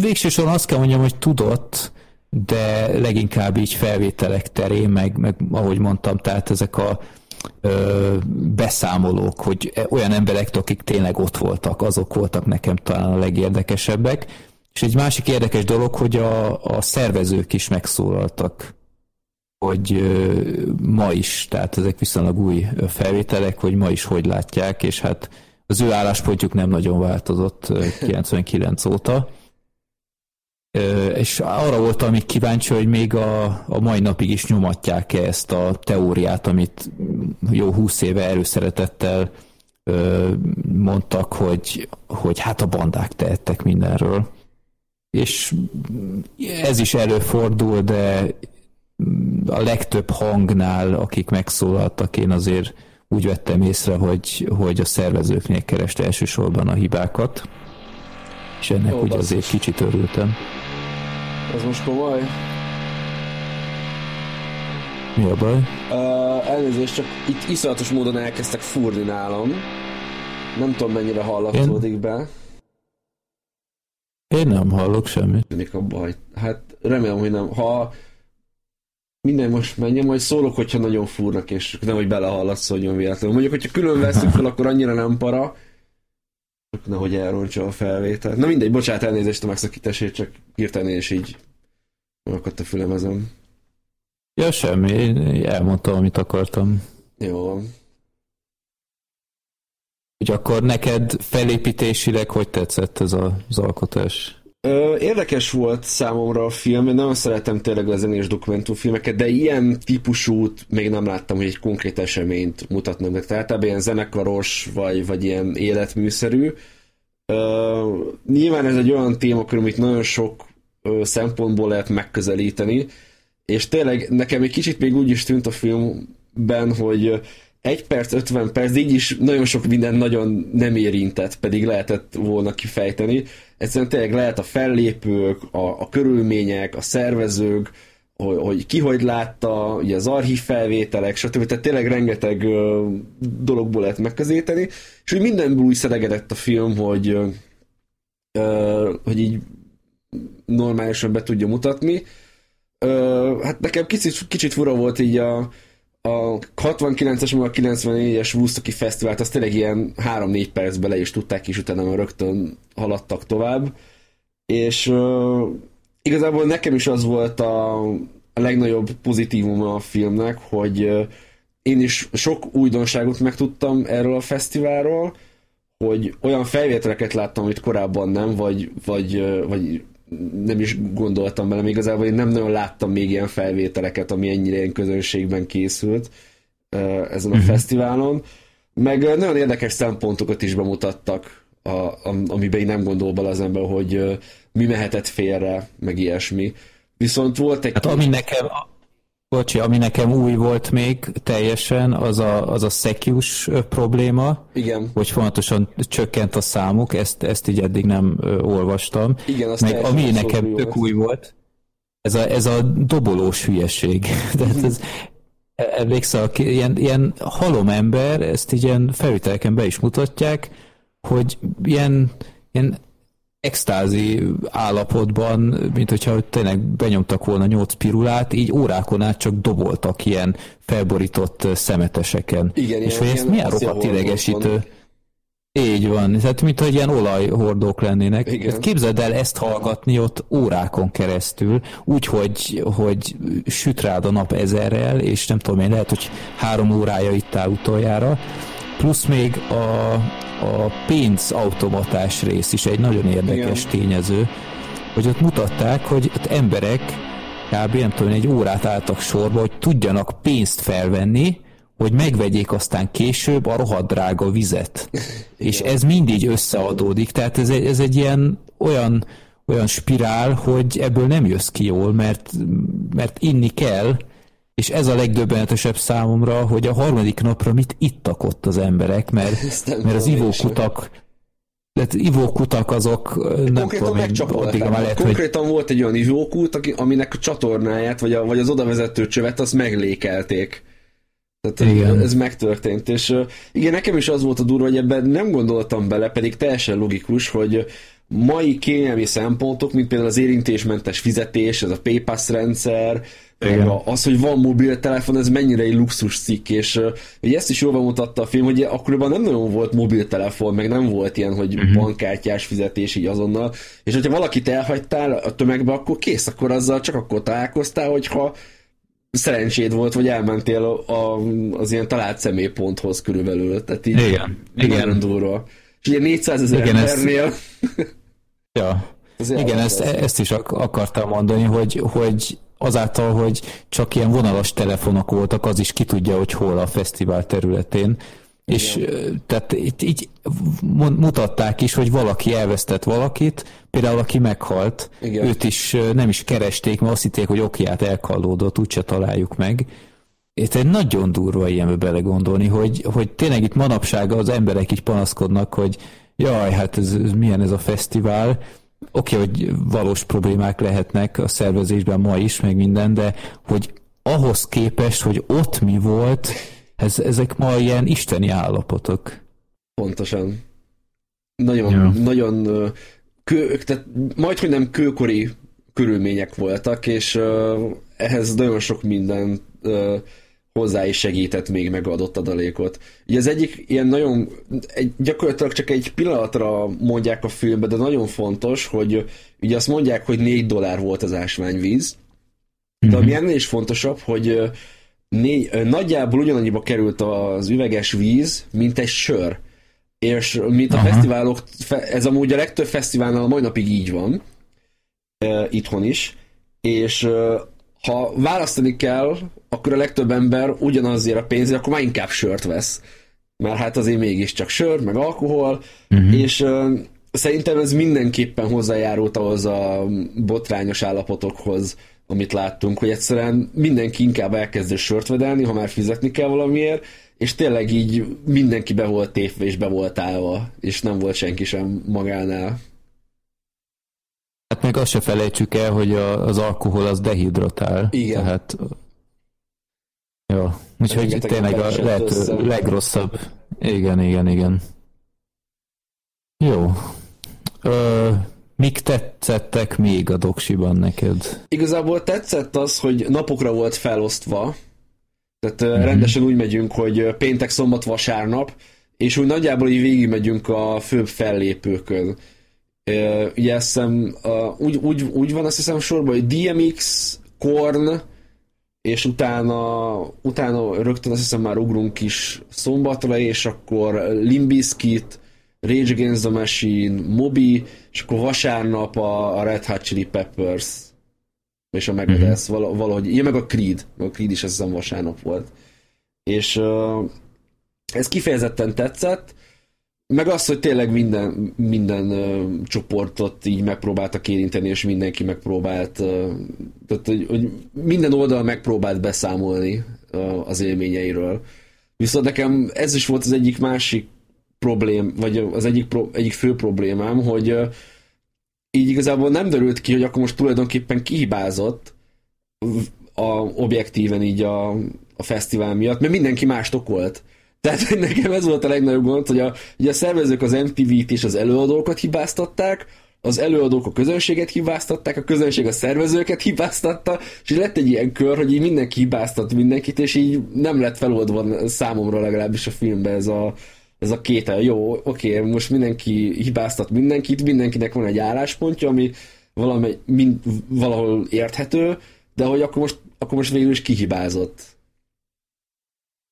végső soron azt kell mondjam, hogy tudott, de leginkább így felvételek terén, meg, meg ahogy mondtam, tehát ezek a ö, beszámolók, hogy olyan emberek, akik tényleg ott voltak, azok voltak nekem talán a legérdekesebbek. És egy másik érdekes dolog, hogy a, a szervezők is megszólaltak, hogy ö, ma is, tehát ezek viszonylag új felvételek, hogy ma is hogy látják, és hát az ő álláspontjuk nem nagyon változott 99 óta és arra voltam még kíváncsi, hogy még a, a mai napig is nyomatják-e ezt a teóriát, amit jó húsz éve előszeretettel mondtak, hogy, hogy hát a bandák tehettek mindenről. És ez is előfordul, de a legtöbb hangnál, akik megszólaltak, én azért úgy vettem észre, hogy, hogy a szervezőknél kereste elsősorban a hibákat, és ennek Jó, úgy azért kicsit örültem. Ez most komoly? Mi a baj? Uh, elnézést, csak itt iszonyatos módon elkezdtek fúrni nálam. Nem tudom mennyire hallatszódik Én... be. Én nem hallok semmit. Mik a baj? Hát remélem, hogy nem. Ha minden most menjen, majd szólok, hogyha nagyon fúrnak, és nem, hogy belehallatszódjon véletlenül. Mondjuk, hogyha külön veszünk fel, akkor annyira nem para, nehogy elrontsa a felvételt. Na mindegy, bocsánat, elnézést a megszakításért, csak hirtelen és így akadt a fülemezem. Ja, semmi, én elmondtam, amit akartam. Jó. Hogy akkor neked felépítésileg hogy tetszett ez az alkotás? Érdekes volt számomra a film, én nagyon szeretem tényleg a zenés dokumentumfilmeket, de ilyen típusút még nem láttam, hogy egy konkrét eseményt mutatnak meg. Tehát általában ilyen zenekaros, vagy, vagy ilyen életműszerű. Ö, nyilván ez egy olyan témakör, amit nagyon sok szempontból lehet megközelíteni, és tényleg nekem egy kicsit még úgy is tűnt a filmben, hogy egy perc, 50 perc, így is nagyon sok minden nagyon nem érintett, pedig lehetett volna kifejteni. Egyszerűen tényleg lehet a fellépők, a, a körülmények, a szervezők, hogy, hogy ki hogy látta, ugye az archív felvételek, stb. Tehát tényleg rengeteg uh, dologból lehet megközelíteni, és úgy mindenből úgy szedegedett a film, hogy, uh, hogy így normálisan be tudja mutatni. Uh, hát nekem kicsit, kicsit fura volt így a, a 69-es, meg a 94-es Woodstocki Fesztivált, azt tényleg ilyen 3-4 percbe le is tudták, és utána már rögtön haladtak tovább. És uh, igazából nekem is az volt a, a legnagyobb pozitívum a filmnek, hogy uh, én is sok újdonságot megtudtam erről a fesztiválról, hogy olyan felvételeket láttam, amit korábban nem, vagy, vagy, vagy nem is gondoltam bele, igazából én nem nagyon láttam még ilyen felvételeket, ami ennyire ilyen közönségben készült ezen a uh-huh. fesztiválon. Meg nagyon érdekes szempontokat is bemutattak, a, a, amiben én nem gondol bele az ember, hogy mi mehetett félre, meg ilyesmi. Viszont volt egy... Hát ami nekem, Bocsi, ami nekem új volt még teljesen, az a, az a szekius probléma. Igen. Hogy fontosan csökkent a számuk, ezt, ezt így eddig nem ö, olvastam. Igen, azt Meg ami nekem tök új volt, ez a, ez a dobolós hülyeség. Tehát ez, emlékszel, ilyen, ilyen halom ember, ezt így ilyen felvételeken be is mutatják, hogy ilyen, ilyen extázi állapotban, mint hogyha tényleg benyomtak volna nyolc pirulát, így órákon át csak doboltak ilyen felborított szemeteseken. Igen, és hogy ezt milyen rohadt idegesítő. Így van, tehát mint hogy ilyen olajhordók lennének. Igen. Képzeld el ezt hallgatni ott órákon keresztül, úgy, hogy, hogy süt rád a nap ezerrel, és nem tudom én, lehet, hogy három órája itt áll utoljára, plusz még a, a pénzautomatás rész is egy nagyon érdekes Igen. tényező, hogy ott mutatták, hogy ott emberek kb. nem tudom, egy órát álltak sorba, hogy tudjanak pénzt felvenni, hogy megvegyék aztán később a rohadt drága vizet. És ez mindig összeadódik, tehát ez egy, ez egy ilyen olyan, olyan spirál, hogy ebből nem jössz ki jól, mert, mert inni kell, és ez a legdöbbenetesebb számomra, hogy a harmadik napra mit ittak ott az emberek, mert, mert az ivókutak tehát ivókutak azok nem Konkrétan tudom, lehet, Konkrétan hogy... volt egy olyan ivókút, aminek a csatornáját, vagy, a, vagy az odavezető csövet, azt meglékelték. Tehát igen. ez megtörtént, és igen, nekem is az volt a durva, hogy ebben nem gondoltam bele, pedig teljesen logikus, hogy mai kényelmi szempontok, mint például az érintésmentes fizetés, ez a PayPass rendszer, igen. az, hogy van mobiltelefon, ez mennyire egy luxus cikk, és uh, ezt is jól bemutatta a film, hogy akkoriban nem nagyon volt mobiltelefon, meg nem volt ilyen, hogy uh-huh. bankkártyás fizetés így azonnal, és hogyha valakit elhagytál a tömegbe, akkor kész, akkor azzal csak akkor találkoztál, hogyha szerencséd volt, vagy elmentél a, a, az ilyen talált személyponthoz körülbelül. Tehát így igen, igen. durva. És ugye 400 ezer embernél... ja. Igen, ezt, ezt is akartam mondani, hogy, hogy azáltal, hogy csak ilyen vonalas telefonok voltak, az is ki tudja, hogy hol a fesztivál területén. Igen. És tehát itt így mutatták is, hogy valaki elvesztett valakit, például aki meghalt, Igen. őt is nem is keresték, mert azt hitték, hogy oké, hát elkallódott, úgyse találjuk meg. Itt egy nagyon durva ilyenbe belegondolni, hogy, hogy tényleg itt manapság az emberek így panaszkodnak, hogy jaj, hát ez, ez milyen ez a fesztivál, oké, okay, hogy valós problémák lehetnek a szervezésben ma is, meg minden, de hogy ahhoz képest, hogy ott mi volt, ez, ezek ma ilyen isteni állapotok. Pontosan. Nagyon, ja. nagyon kő, tehát majd, hogy nem kőkori körülmények voltak, és uh, ehhez nagyon sok minden uh, hozzá is segített még megadott adalékot. Ugye az egyik ilyen nagyon, egy, gyakorlatilag csak egy pillanatra mondják a filmben, de nagyon fontos, hogy ugye azt mondják, hogy 4 dollár volt az ásványvíz, de ami mhm. ennél is fontosabb, hogy négy, nagyjából ugyanannyiba került az üveges víz, mint egy sör. És mint a Aha. fesztiválok, ez amúgy a legtöbb fesztiválnál a mai napig így van, itthon is, és ha választani kell, akkor a legtöbb ember ugyanazért a pénzért, akkor már inkább sört vesz. Mert hát azért mégiscsak sör, meg alkohol, uh-huh. és e, szerintem ez mindenképpen hozzájárult ahhoz a botrányos állapotokhoz, amit láttunk, hogy egyszerűen mindenki inkább elkezdő sört vedelni, ha már fizetni kell valamiért, és tényleg így mindenki be volt tévve és be volt állva, és nem volt senki sem magánál. Hát meg azt se felejtsük el, hogy a, az alkohol az dehidratál. Igen. Tehát, jó. Úgyhogy tényleg a lehető legrosszabb. Igen, igen, igen. Jó. Ö, Mik tetszettek még a doksiban neked? Igazából tetszett az, hogy napokra volt felosztva, tehát mm-hmm. rendesen úgy megyünk, hogy péntek, szombat, vasárnap, és úgy nagyjából így végigmegyünk a főbb fellépőkön. Ugye azt hiszem, úgy, úgy, úgy van azt hiszem sorban, hogy DMX, Korn, és utána, utána rögtön azt hiszem már ugrunk is szombatra, és akkor Limbiskit, Rage Against the Machine, Moby, és akkor vasárnap a, a Red Hot Chili Peppers és a Megadeth, mm-hmm. valahogy, ilyen meg a Creed, a Creed is azt hiszem vasárnap volt. És uh, ez kifejezetten tetszett, meg az, hogy tényleg minden, minden uh, csoportot így megpróbáltak érinteni, és mindenki megpróbált, uh, tehát, hogy, hogy minden oldal megpróbált beszámolni uh, az élményeiről. Viszont nekem ez is volt az egyik másik problém, vagy az egyik, pro, egyik fő problémám, hogy uh, így igazából nem derült ki, hogy akkor most tulajdonképpen kihibázott a, objektíven így a, a fesztivál miatt, mert mindenki más okolt. Tehát nekem ez volt a legnagyobb gond, hogy a, ugye a szervezők az MTV-t és az előadókat hibáztatták, az előadók a közönséget hibáztatták, a közönség a szervezőket hibáztatta, és lett egy ilyen kör, hogy így mindenki hibáztat mindenkit, és így nem lett feloldva számomra legalábbis a filmben ez a, ez a kétel, jó, oké, most mindenki hibáztat mindenkit, mindenkinek van egy álláspontja, ami valami, mind, valahol érthető, de hogy akkor most, akkor most végül is kihibázott.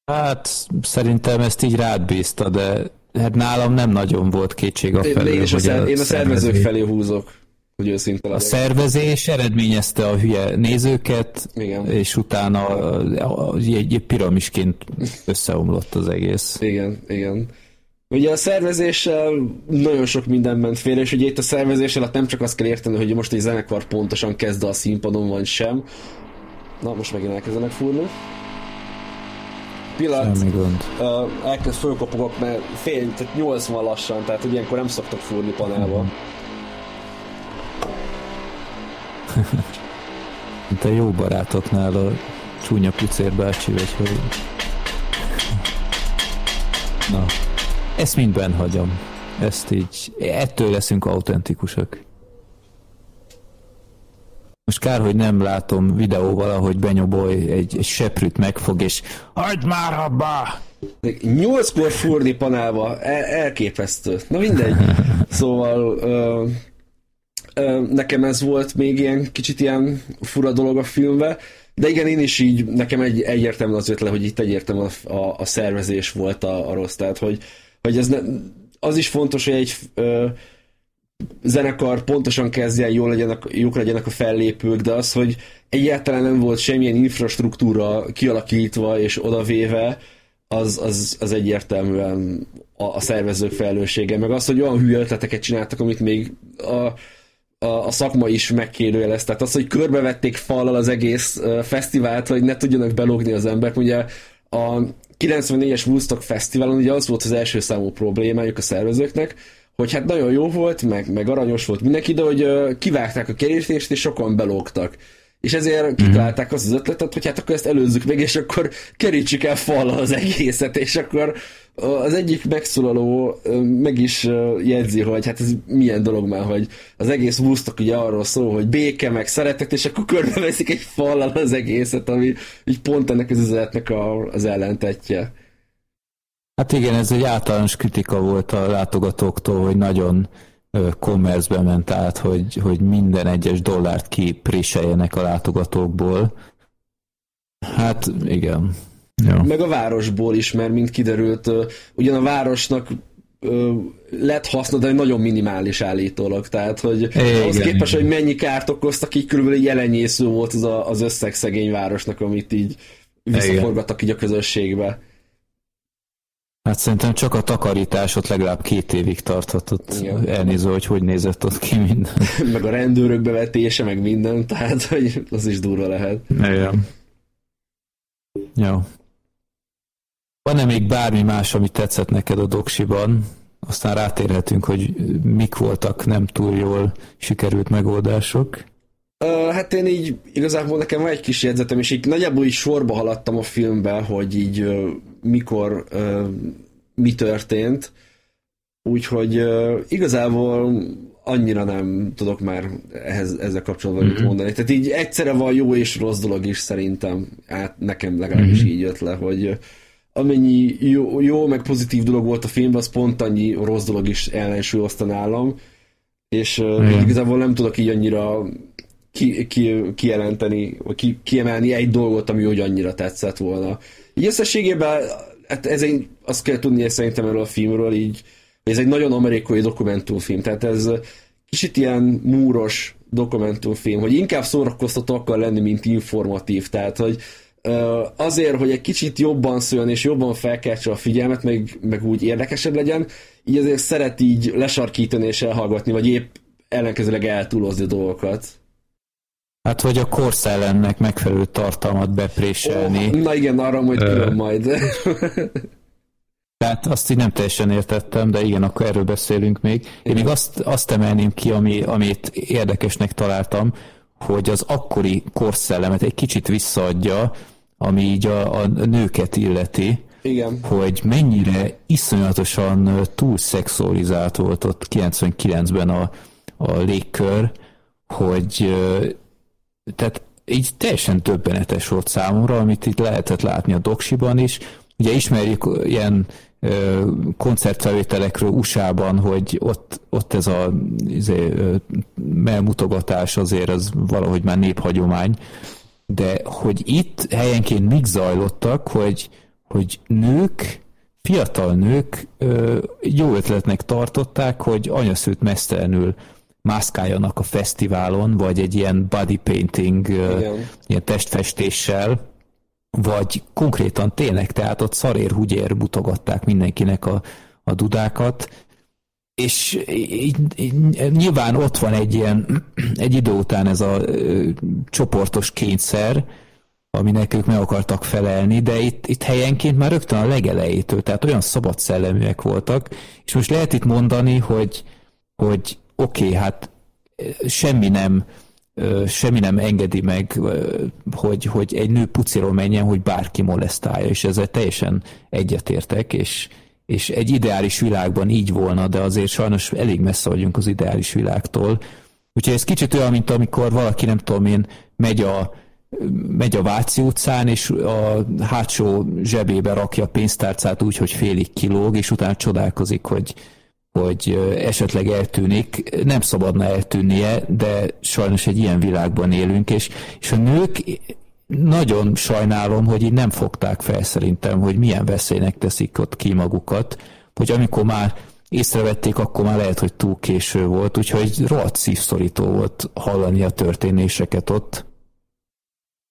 Hát szerintem ezt így rád bízta, de hát nálam nem nagyon volt kétség a felé. Én, hogy a, szer- én a szervezők felé húzok, hogy őszinte A szervezés eredményezte a hülye nézőket, Igen. és utána egy, egy piramisként összeomlott az egész. Igen, igen. Ugye a szervezéssel nagyon sok minden ment félre, és ugye itt a szervezéssel hát nem csak azt kell érteni, hogy most egy zenekar pontosan kezd a színpadon, van sem. Na, most megint elkezdenek fúrni. Pillanat, uh, elkezd fölkopogok, mert fél, tehát 80 lassan, tehát hogy ilyenkor nem szoktak fúrni panelba. Te jó barátoknál a csúnya pucér bácsi vagy, hogy... Na, ezt mindben hagyom. Ezt így, ettől leszünk autentikusak. Most kár, hogy nem látom videóval, ahogy Benyoboly egy, egy seprűt megfog, és hagyd már abba! Nyolckor furni panelba, el, elképesztő. Na mindegy. Szóval ö, ö, nekem ez volt még ilyen kicsit ilyen fura dolog a filmbe, de igen, én is így, nekem egy, egyértelmű az ötlet, hogy itt egyértelmű a, a, a szervezés volt a, a rossz, tehát hogy hogy ez ne, az is fontos, hogy egy ö, zenekar pontosan kezdjen, jól legyenek, jók legyenek a fellépők, de az, hogy egyáltalán nem volt semmilyen infrastruktúra kialakítva és odavéve, az, az, az egyértelműen a, a szervezők felelőssége, meg az, hogy olyan hülye ötleteket csináltak, amit még a, a, a szakma is megkérdőjelez. Tehát az, hogy körbevették fallal az egész uh, fesztivált, hogy ne tudjanak belogni az emberek. Ugye a 94-es Woodstock Fesztiválon ugye az volt az első számú problémájuk a szervezőknek, hogy hát nagyon jó volt, meg, meg aranyos volt mindenki, de hogy uh, kivágták a kerítést, és sokan belógtak. És ezért mm-hmm. kitalálták azt az ötletet, hogy hát akkor ezt előzzük meg, és akkor kerítsük el fal az egészet, és akkor az egyik megszólaló meg is jegyzi, hogy hát ez milyen dolog már, hogy az egész Woodstock ugye arról szól, hogy béke, meg szeretet, és akkor körbeveszik egy fallal az egészet, ami így pont ennek az üzenetnek az ellentetje. Hát igen, ez egy általános kritika volt a látogatóktól, hogy nagyon commerce ment át, hogy, hogy minden egyes dollárt kipréseljenek a látogatókból. Hát igen. Ja. Meg a városból is, mert mint kiderült, ugyan a városnak lett haszna, de nagyon minimális állítólag. Tehát, hogy igen, az képest, igen. hogy mennyi kárt okoztak, így körülbelül jelenyésző volt az, a, az összeg szegény városnak, amit így visszaforgattak így a közösségbe. Hát szerintem csak a takarítás ott legalább két évig tarthatott. Igen. Elnézve, hogy hogy nézett ott ki minden. meg a rendőrök bevetése, meg minden, tehát hogy az is durva lehet. Igen. Jó. Van-e még bármi más, ami tetszett neked a doksiban? Aztán rátérhetünk, hogy mik voltak nem túl jól sikerült megoldások. Uh, hát én így igazából nekem van egy kis jegyzetem, és így nagyjából is sorba haladtam a filmbe, hogy így mikor mi történt. Úgyhogy igazából annyira nem tudok már ehhez, ezzel kapcsolatban mm-hmm. mit mhm. mondani. Tehát így egyszerre van jó és rossz dolog is szerintem. Hát nekem legalábbis mm-hmm. így jött le, hogy amennyi jó, jó, meg pozitív dolog volt a filmben, az pont annyi rossz dolog is ellensúlyozta nálam, és uh, igazából nem tudok így annyira ki, ki, kijelenteni, vagy ki, kiemelni egy dolgot, ami úgy annyira tetszett volna. Így összességében hát ez egy, azt kell tudni szerintem erről a filmről, így, ez egy nagyon amerikai dokumentumfilm, tehát ez kicsit ilyen múros dokumentumfilm, hogy inkább szórakoztató akar lenni, mint informatív, tehát hogy azért, hogy egy kicsit jobban szóljon és jobban felkeltse a figyelmet, meg, meg úgy érdekesebb legyen, így azért szeret így lesarkítani és elhallgatni, vagy épp ellenkezőleg eltúlozni dolgokat. Hát, hogy a korszellemnek megfelelő tartalmat bepréselni. Oh, na igen, arra majd külön majd. Tehát azt így nem teljesen értettem, de igen, akkor erről beszélünk még. Én még azt, azt emelném ki, ami, amit érdekesnek találtam, hogy az akkori korszellemet egy kicsit visszaadja, ami így a, a nőket illeti, igen. hogy mennyire iszonyatosan túl szexualizált volt ott 99-ben a, a légkör, hogy tehát így teljesen többenetes volt számomra, amit itt lehetett látni a doksiban is. Ugye ismerjük ilyen koncertfelvételekről USA-ban, hogy ott, ott ez a izé, melmutogatás azért az valahogy már néphagyomány, de hogy itt helyenként mik zajlottak, hogy, hogy nők, fiatal nők jó ötletnek tartották, hogy anyaszült mesztelenül mászkáljanak a fesztiválon, vagy egy ilyen body painting, Igen. ilyen testfestéssel, vagy konkrétan tényleg, tehát ott szarér-húgyér mutogatták mindenkinek a, a dudákat, és így, így, nyilván ott van egy ilyen, egy idő után ez a ö, csoportos kényszer, aminek ők meg akartak felelni, de itt, itt helyenként már rögtön a legelejétől, tehát olyan szabad szelleműek voltak, és most lehet itt mondani, hogy, hogy oké, okay, hát semmi nem semmi nem engedi meg, hogy, hogy egy nő puciról menjen, hogy bárki molesztálja, és ezzel teljesen egyetértek, és, és egy ideális világban így volna, de azért sajnos elég messze vagyunk az ideális világtól. Úgyhogy ez kicsit olyan, mint amikor valaki, nem tudom én, megy a, megy a Váci utcán, és a hátsó zsebébe rakja a pénztárcát úgy, hogy félig kilóg, és utána csodálkozik, hogy hogy esetleg eltűnik, nem szabadna eltűnnie, de sajnos egy ilyen világban élünk, és, és a nők nagyon sajnálom, hogy így nem fogták fel szerintem, hogy milyen veszélynek teszik ott ki magukat, hogy amikor már észrevették, akkor már lehet, hogy túl késő volt, úgyhogy rohadt szívszorító volt hallani a történéseket ott.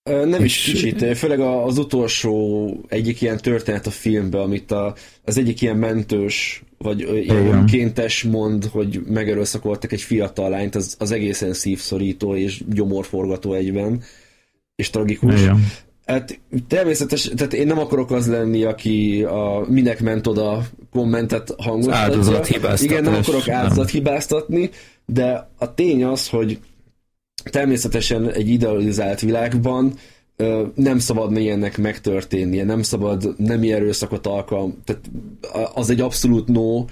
Nem is kicsit, főleg az utolsó egyik ilyen történet a filmben, amit a, az egyik ilyen mentős, vagy ilyen önkéntes mond, hogy megerőszakoltak egy fiatal lányt, az, az egészen szívszorító és gyomorforgató egyben, és tragikus. Igen. Hát természetes, tehát én nem akarok az lenni, aki a minek ment oda kommentet hangoztatja. Igen, nem akarok áldozat hibáztatni, de a tény az, hogy természetesen egy idealizált világban nem szabadna ilyennek megtörténnie, nem szabad nem erőszakot alkalm, tehát az egy abszolút no,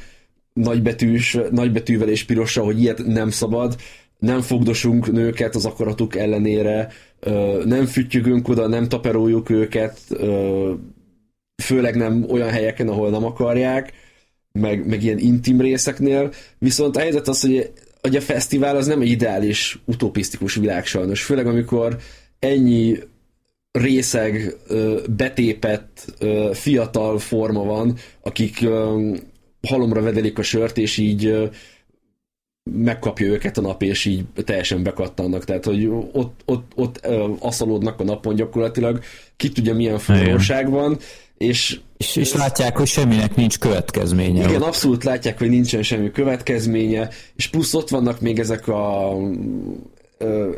nagybetűs, nagybetűvel és pirossal, hogy ilyet nem szabad, nem fogdosunk nőket az akaratuk ellenére, nem füttyögünk oda, nem taperoljuk őket, főleg nem olyan helyeken, ahol nem akarják, meg, meg ilyen intim részeknél, viszont a helyzet az, hogy, hogy a fesztivál az nem egy ideális, utopisztikus világ sajnos, főleg amikor ennyi részeg, betépett, fiatal forma van, akik halomra vedelik a sört, és így megkapja őket a nap, és így teljesen bekattannak. Tehát, hogy ott, ott, ott aszalódnak a napon gyakorlatilag, ki tudja milyen forróság van, és, és, és látják, hogy semminek nincs következménye. Igen, abszolút látják, hogy nincsen semmi következménye, és plusz ott vannak még ezek a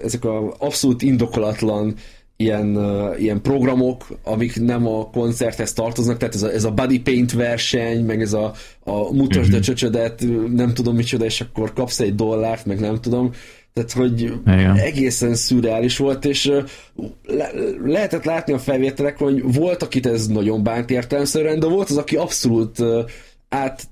ezek a abszolút indokolatlan ilyen, ilyen programok, amik nem a koncerthez tartoznak, tehát ez a, ez a body paint verseny, meg ez a, a mutasd a csöcsödet, nem tudom micsoda, és akkor kapsz egy dollárt, meg nem tudom. Tehát, hogy Igen. egészen szürreális volt, és le, lehetett látni a felvételek, hogy volt, akit ez nagyon bánt értelemszerűen, de volt az, aki abszolút át,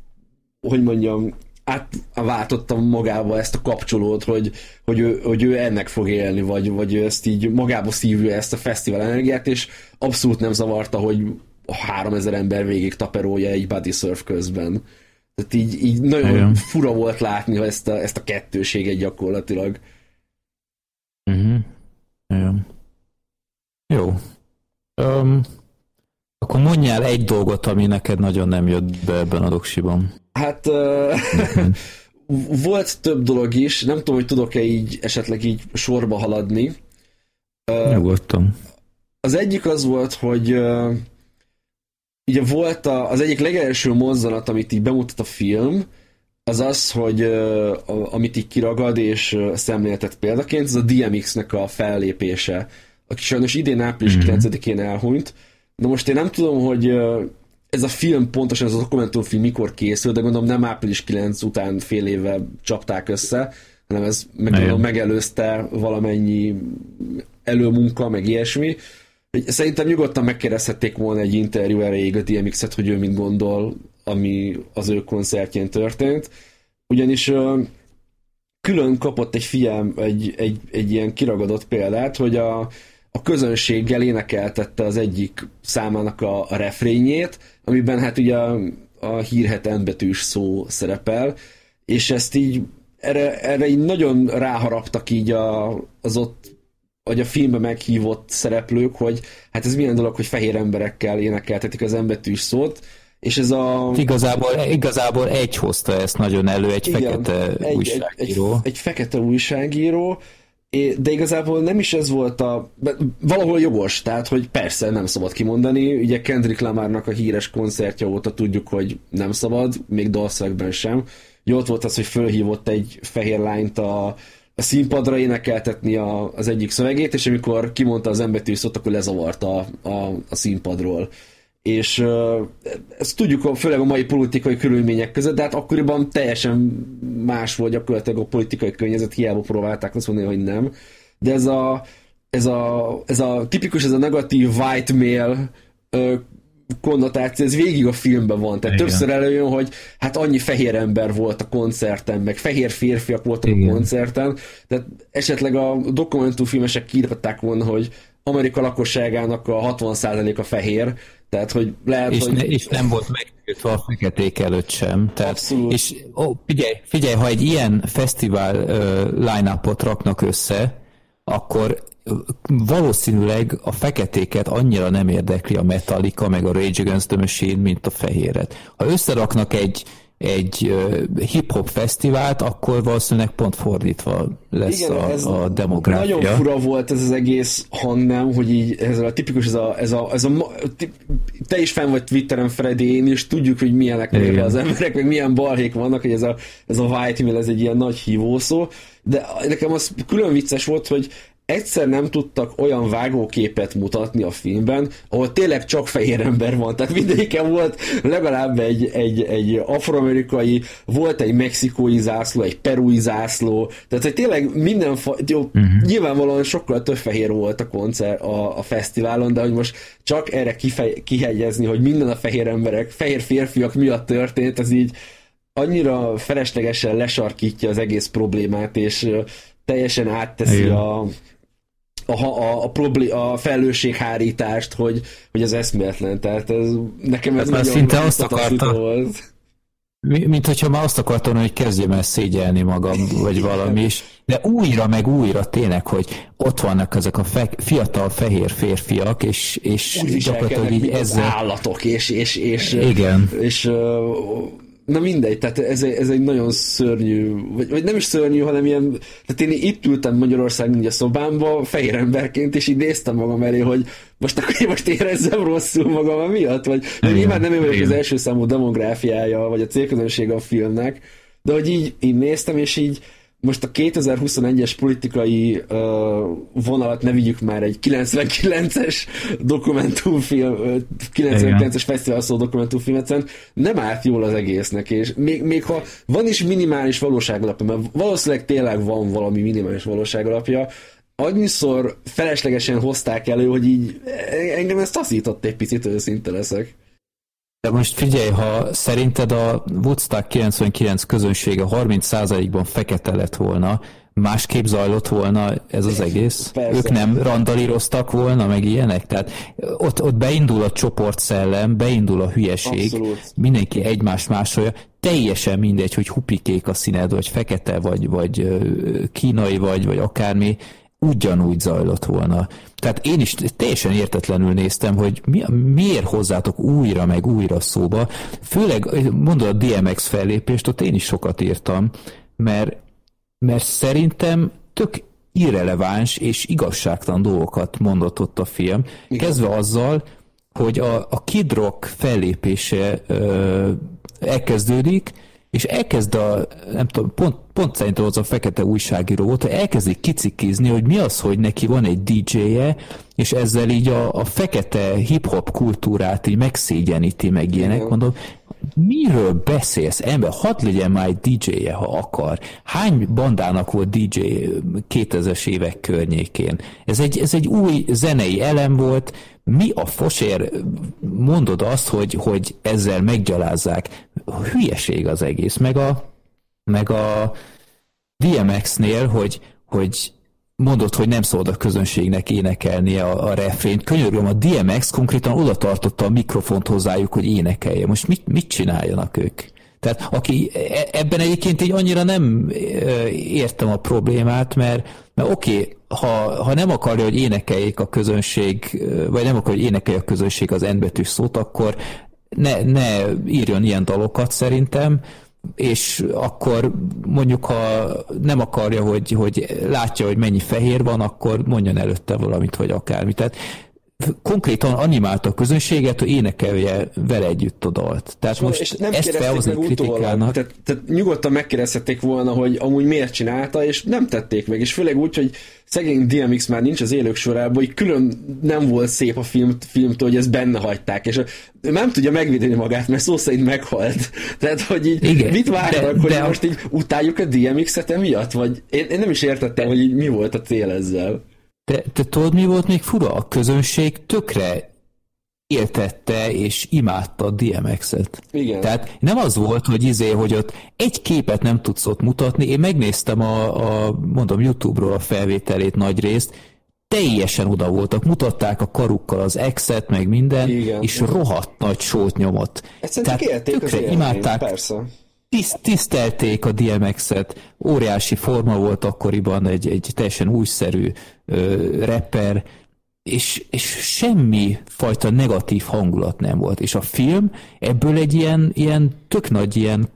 hogy mondjam, átváltottam magába ezt a kapcsolót, hogy, hogy, ő, hogy ő ennek fog élni, vagy, vagy ezt így magába szívja ezt a fesztivál energiát, és abszolút nem zavarta, hogy 3000 ember végig taperolja egy body surf közben. Tehát így, így nagyon Igen. fura volt látni ezt a, ezt a kettőséget gyakorlatilag. Uh-huh. Igen. Jó. Um, akkor mondjál egy dolgot, ami neked nagyon nem jött be ebben a doksiban. Hát uh, volt több dolog is, nem tudom, hogy tudok-e így esetleg így sorba haladni. Uh, Nyugodtan. Az egyik az volt, hogy uh, ugye volt a, az egyik legelső mozzanat, amit így bemutat a film, az az, hogy uh, amit így kiragad és uh, szemléltet példaként, ez a DMX-nek a fellépése, aki sajnos idén április mm-hmm. 9-én elhunyt. Na most én nem tudom, hogy uh, ez a film, pontosan ez a dokumentumfilm mikor készült, de gondolom nem április 9 után fél évvel csapták össze, hanem ez meg, gondolom, megelőzte valamennyi előmunka, meg ilyesmi. Szerintem nyugodtan megkérdezhették volna egy interjú erejéig a DMX-et, hogy ő mit gondol, ami az ő koncertjén történt. Ugyanis külön kapott egy fiam egy, egy, egy ilyen kiragadott példát, hogy a, a közönséggel énekeltette az egyik számának a, a refrényét, amiben hát ugye a, a hírhet betűs szó szerepel, és ezt így erre, erre így nagyon ráharaptak így a, az ott vagy a filmben meghívott szereplők, hogy hát ez milyen dolog, hogy fehér emberekkel énekeltetik az embetűs szót, és ez a... Igazából, igazából egy hozta ezt nagyon elő, egy Igen, fekete egy, újságíró. Egy, egy, egy fekete újságíró, de igazából nem is ez volt a... Valahol jogos, tehát, hogy persze nem szabad kimondani. Ugye Kendrick Lamarnak a híres koncertje óta tudjuk, hogy nem szabad, még dalszövegben sem. Jó, ott volt az, hogy fölhívott egy fehér lányt a színpadra énekeltetni a, az egyik szövegét, és amikor kimondta az embetű szót, akkor lezavarta a, a, a színpadról és ezt tudjuk főleg a mai politikai körülmények között, de hát akkoriban teljesen más volt gyakorlatilag a politikai környezet, hiába próbálták azt mondani, hogy nem. De ez a, ez a, ez a tipikus, ez a negatív white male konnotáció, ez végig a filmben van. Tehát Igen. többször előjön, hogy hát annyi fehér ember volt a koncerten, meg fehér férfiak voltak Igen. a koncerten, de esetleg a dokumentumfilmesek kiírták volna, hogy Amerika lakosságának a 60%-a fehér, tehát, hogy lehet, és, hogy... Ne, és nem volt megkötve a feketék előtt sem. Tehát, Abszolút. És ó, figyelj, figyelj, ha egy ilyen fesztivál uh, line-upot raknak össze, akkor valószínűleg a feketéket annyira nem érdekli a Metallica, meg a Rage Against the Machine, mint a fehéret. Ha összeraknak egy egy hip-hop fesztivált, akkor valószínűleg pont fordítva lesz Igen, a, a demográfia. Nagyon fura volt ez az egész hangnem, hogy így ez a tipikus, ez a, ez a, ez a te is fenn vagy Twitteren, Freddy, én is tudjuk, hogy milyenek Igen. az emberek, meg milyen balhék vannak, hogy ez a, ez a white email, ez egy ilyen nagy hívószó, de nekem az külön vicces volt, hogy egyszer nem tudtak olyan vágóképet mutatni a filmben, ahol tényleg csak fehér ember van, tehát mindegyiken volt legalább egy, egy, egy afroamerikai, volt egy mexikói zászló, egy perui zászló, tehát hogy tényleg minden, fa- jó, uh-huh. nyilvánvalóan sokkal több fehér volt a koncert a, a fesztiválon, de hogy most csak erre kifej, kihegyezni, hogy minden a fehér emberek, fehér férfiak miatt történt, ez így annyira feleslegesen lesarkítja az egész problémát, és teljesen átteszi Igen. a, a, a, a, problé, a felelősséghárítást, hogy, hogy az eszméletlen. Tehát ez, nekem ez, ez nagyon szinte azt akarta, volt. Mint hogyha már azt akartam, hogy kezdjem el szégyelni magam, vagy valami is. De újra meg újra tényleg, hogy ott vannak ezek a fe, fiatal fehér férfiak, és, és gyakorlatilag így ezzel... állatok, és, és, és, Igen. és, és Na mindegy, tehát ez, ez egy nagyon szörnyű, vagy, vagy nem is szörnyű, hanem ilyen, tehát én itt ültem Magyarországon a szobámba, fehér emberként, és így néztem magam elé, hogy most akkor én most érezzem rosszul magam miatt, vagy igen, nyilván nem én vagyok az első számú demográfiája, vagy a célközönsége a filmnek, de hogy így, így néztem, és így most a 2021-es politikai uh, vonalat ne vigyük már egy 99-es dokumentumfilm, 99-es fesztivál szó dokumentumfilmet, nem állt jól az egésznek, és még, még ha van is minimális valóságalapja, mert valószínűleg tényleg van valami minimális valóságalapja, annyiszor feleslegesen hozták elő, hogy így engem ezt taszított egy picit, őszinte leszek. De most figyelj, ha szerinted a Woodstock 99 közönsége 30%-ban fekete lett volna, másképp zajlott volna ez az egész? Persze. Ők nem randalíroztak volna, meg ilyenek? Tehát ott, ott beindul a csoportszellem, beindul a hülyeség, Abszolút. mindenki egymás másolja, teljesen mindegy, hogy hupikék a színed, vagy fekete, vagy, vagy kínai, vagy, vagy akármi, ugyanúgy zajlott volna. Tehát én is teljesen értetlenül néztem, hogy mi, miért hozzátok újra meg újra szóba. Főleg, mondod a DMX fellépést, ott én is sokat írtam, mert, mert szerintem tök irreleváns és igazságtalan dolgokat mondott ott a film. Igen. Kezdve azzal, hogy a, a Kid Rock fellépése ö, elkezdődik, és elkezd a, nem tudom, pont, pont szerintem az a fekete újságíró volt, elkezdik kicikizni, hogy mi az, hogy neki van egy DJ-je, és ezzel így a, a fekete hip-hop kultúrát így megszégyeníti, meg ilyenek. Mondom, miről beszélsz, ember, hadd legyen már egy DJ-je, ha akar. Hány bandának volt DJ 2000-es évek környékén? Ez egy, ez egy új zenei elem volt, mi a fosér mondod azt, hogy, hogy ezzel meggyalázzák? Hülyeség az egész, meg a, meg a DMX-nél, hogy, hogy mondod, hogy nem szabad a közönségnek énekelni a, a refrént. Könyörgöm, a DMX konkrétan oda tartotta a mikrofont hozzájuk, hogy énekelje. Most mit, mit csináljanak ők? Tehát aki e, ebben egyébként így annyira nem értem a problémát, mert, mert oké, okay, ha, ha nem akarja, hogy énekeljék a közönség, vagy nem akarja, hogy énekelje a közönség az N szót, akkor ne, ne írjon ilyen dalokat szerintem, és akkor mondjuk, ha nem akarja, hogy, hogy látja, hogy mennyi fehér van, akkor mondjon előtte valamit, vagy akármit. Tehát konkrétan animálta a közönséget, hogy énekelje vele együtt a dalt. Tehát szóval, most és nem ezt felhozni kritikának. Tehát, tehát nyugodtan megkérdezhették volna, hogy amúgy miért csinálta, és nem tették meg, és főleg úgy, hogy szegény DMX már nincs az élők sorában, hogy külön nem volt szép a film, filmtől, hogy ezt benne hagyták, és nem tudja megvédeni magát, mert szó szerint meghalt. Tehát, hogy így Igen, mit várnak, de, hogy de most így utáljuk a DMX-et emiatt? Vagy én, én nem is értettem, hogy így mi volt a cél ezzel. De te tudod, mi volt még fura? A közönség tökre éltette és imádta a DMX-et. Igen. Tehát nem az volt, hogy izé, hogy ott egy képet nem tudsz ott mutatni. Én megnéztem a, a mondom, YouTube-ról a felvételét nagy részt, teljesen oda voltak, mutatták a karukkal az exet, meg minden, Igen. és rohadt nagy sót nyomott. Tehát tökre imádták. Persze tiszt, tisztelték a DMX-et, óriási forma volt akkoriban, egy, egy teljesen újszerű ö, rapper, és, és semmi fajta negatív hangulat nem volt. És a film ebből egy ilyen, ilyen tök nagy ilyen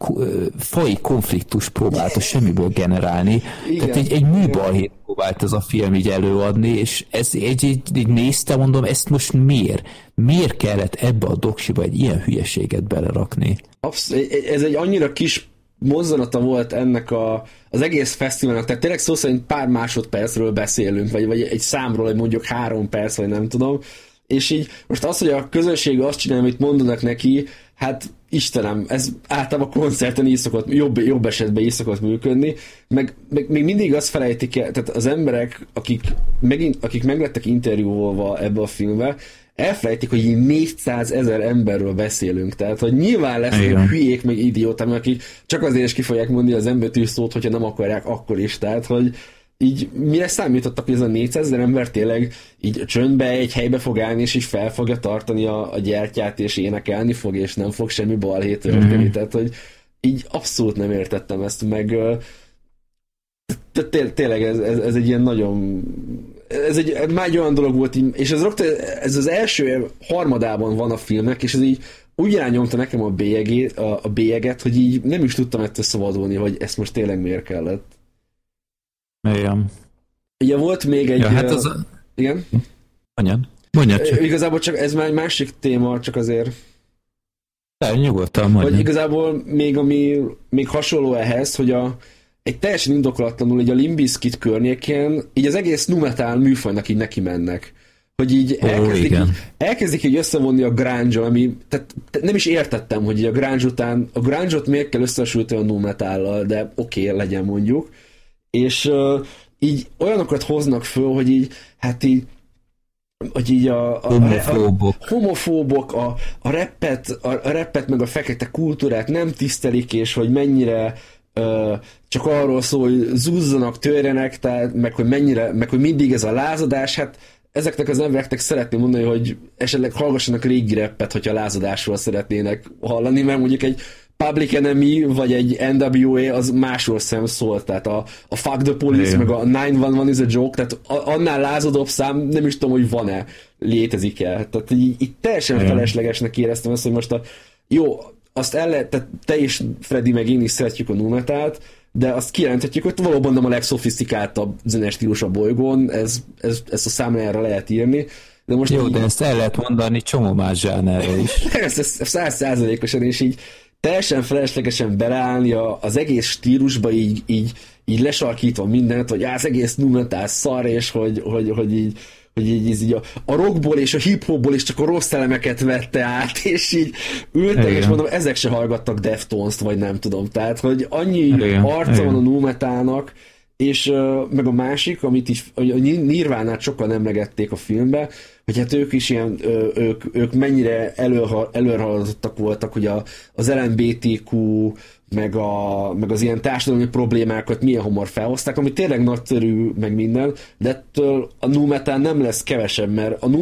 fai konfliktus próbálta semmiből generálni. Igen. Tehát egy, egy műbalhét próbált ez a film így előadni, és ez egy, egy, egy nézte, mondom, ezt most miért? Miért kellett ebbe a doksiba egy ilyen hülyeséget belerakni? Absz- ez egy annyira kis mozzanata volt ennek a, az egész fesztiválnak, tehát tényleg szó szerint pár másodpercről beszélünk, vagy, vagy egy számról, hogy mondjuk három perc, vagy nem tudom, és így most az, hogy a közönség azt csinál, amit mondanak neki, hát Istenem, ez általában koncerten így szokott, jobb, jobb esetben így szokott működni, meg, meg még mindig azt felejtik el, tehát az emberek, akik, megint, akik meglettek interjúvolva ebbe a filmbe, elfelejtik, hogy így 400 ezer emberről beszélünk, tehát hogy nyilván lesznek hülyék, meg idióták, akik csak azért is ki fogják mondani az embertű szót, hogyha nem akarják akkor is, tehát hogy így mire számítottak, hogy ez a 400 ezer ember tényleg így csöndbe egy helybe fog állni, és így fel fogja tartani a, a gyertyát, és énekelni fog, és nem fog semmi balhét történni. Mm-hmm. Tehát, hogy így abszolút nem értettem ezt, meg tényleg ez, ez, ez egy ilyen nagyon ez egy, már egy olyan dolog volt, és ez, ez az első harmadában van a filmnek, és ez így úgy rányomta nekem a bélyeget, a, a bélyeget, hogy így nem is tudtam ettől szabadulni, hogy ezt most tényleg miért kellett. Igen. Ugye volt még egy... Ja, hát az a... Igen? Mondjad. Mondjad csak. Igazából csak ez már egy másik téma, csak azért... De, nyugodtan mondjad. Hogy igazából még ami még hasonló ehhez, hogy a, egy teljesen indokolatlanul így a Limbiskit környékén így az egész numetál műfajnak így neki mennek. Hogy így oh, elkezdik, igen. így, elkezdik így összevonni a grunge ami, tehát nem is értettem, hogy így a grunge után, a grunge-ot miért kell összesülteni a numetállal, de oké, okay, legyen mondjuk és uh, így olyanokat hoznak föl, hogy így, hát így hogy így a, a, homofóbok, a, homofóbok a, a, reppet, a, a reppet meg a fekete kultúrát nem tisztelik, és hogy mennyire csak arról szól, hogy zúzzanak, törjenek, tehát, meg hogy mennyire, meg hogy mindig ez a lázadás, hát ezeknek az embereknek szeretném mondani, hogy esetleg hallgassanak régi reppet, hogyha lázadásról szeretnének hallani, mert mondjuk egy Public Enemy vagy egy NWA az másról szem szól, tehát a, a Fuck the Police Igen. meg a 911 is a joke, tehát a, annál lázadóbb szám nem is tudom, hogy van-e, létezik-e. Tehát így, így teljesen Igen. feleslegesnek éreztem ezt, hogy most a jó, azt el lehet, tehát te is, Freddy, meg én is szeretjük a numetát, de azt kijelenthetjük, hogy valóban nem a legszofisztikáltabb zenes stílus a bolygón, ez, ez, ezt a számlájára lehet írni, de most Jó, így... de ezt el lehet mondani csomó más zsánerre is. ez, ez száz százalékosan, és így teljesen feleslegesen beleállni a, az egész stílusba így, így, így lesarkítva mindent, hogy az egész numentál szar, és hogy, hogy, hogy így hogy így, így a, a rockból és a hiphopból is csak a rossz elemeket vette át, és így ültek, Igen. és mondom, ezek se hallgattak Deftones-t, vagy nem tudom. Tehát, hogy annyi Igen. arca Igen. van a numetának, és uh, meg a másik, amit is, a Nirvánát sokkal emlegették a filmbe, hogy hát ők is ilyen, ők, ők mennyire előrehaladottak voltak, hogy a, az LMBTQ, meg, a, meg az ilyen társadalmi problémákat milyen hamar felhozták, ami tényleg nagyszerű, meg minden, de ettől a nu nem lesz kevesebb, mert a nu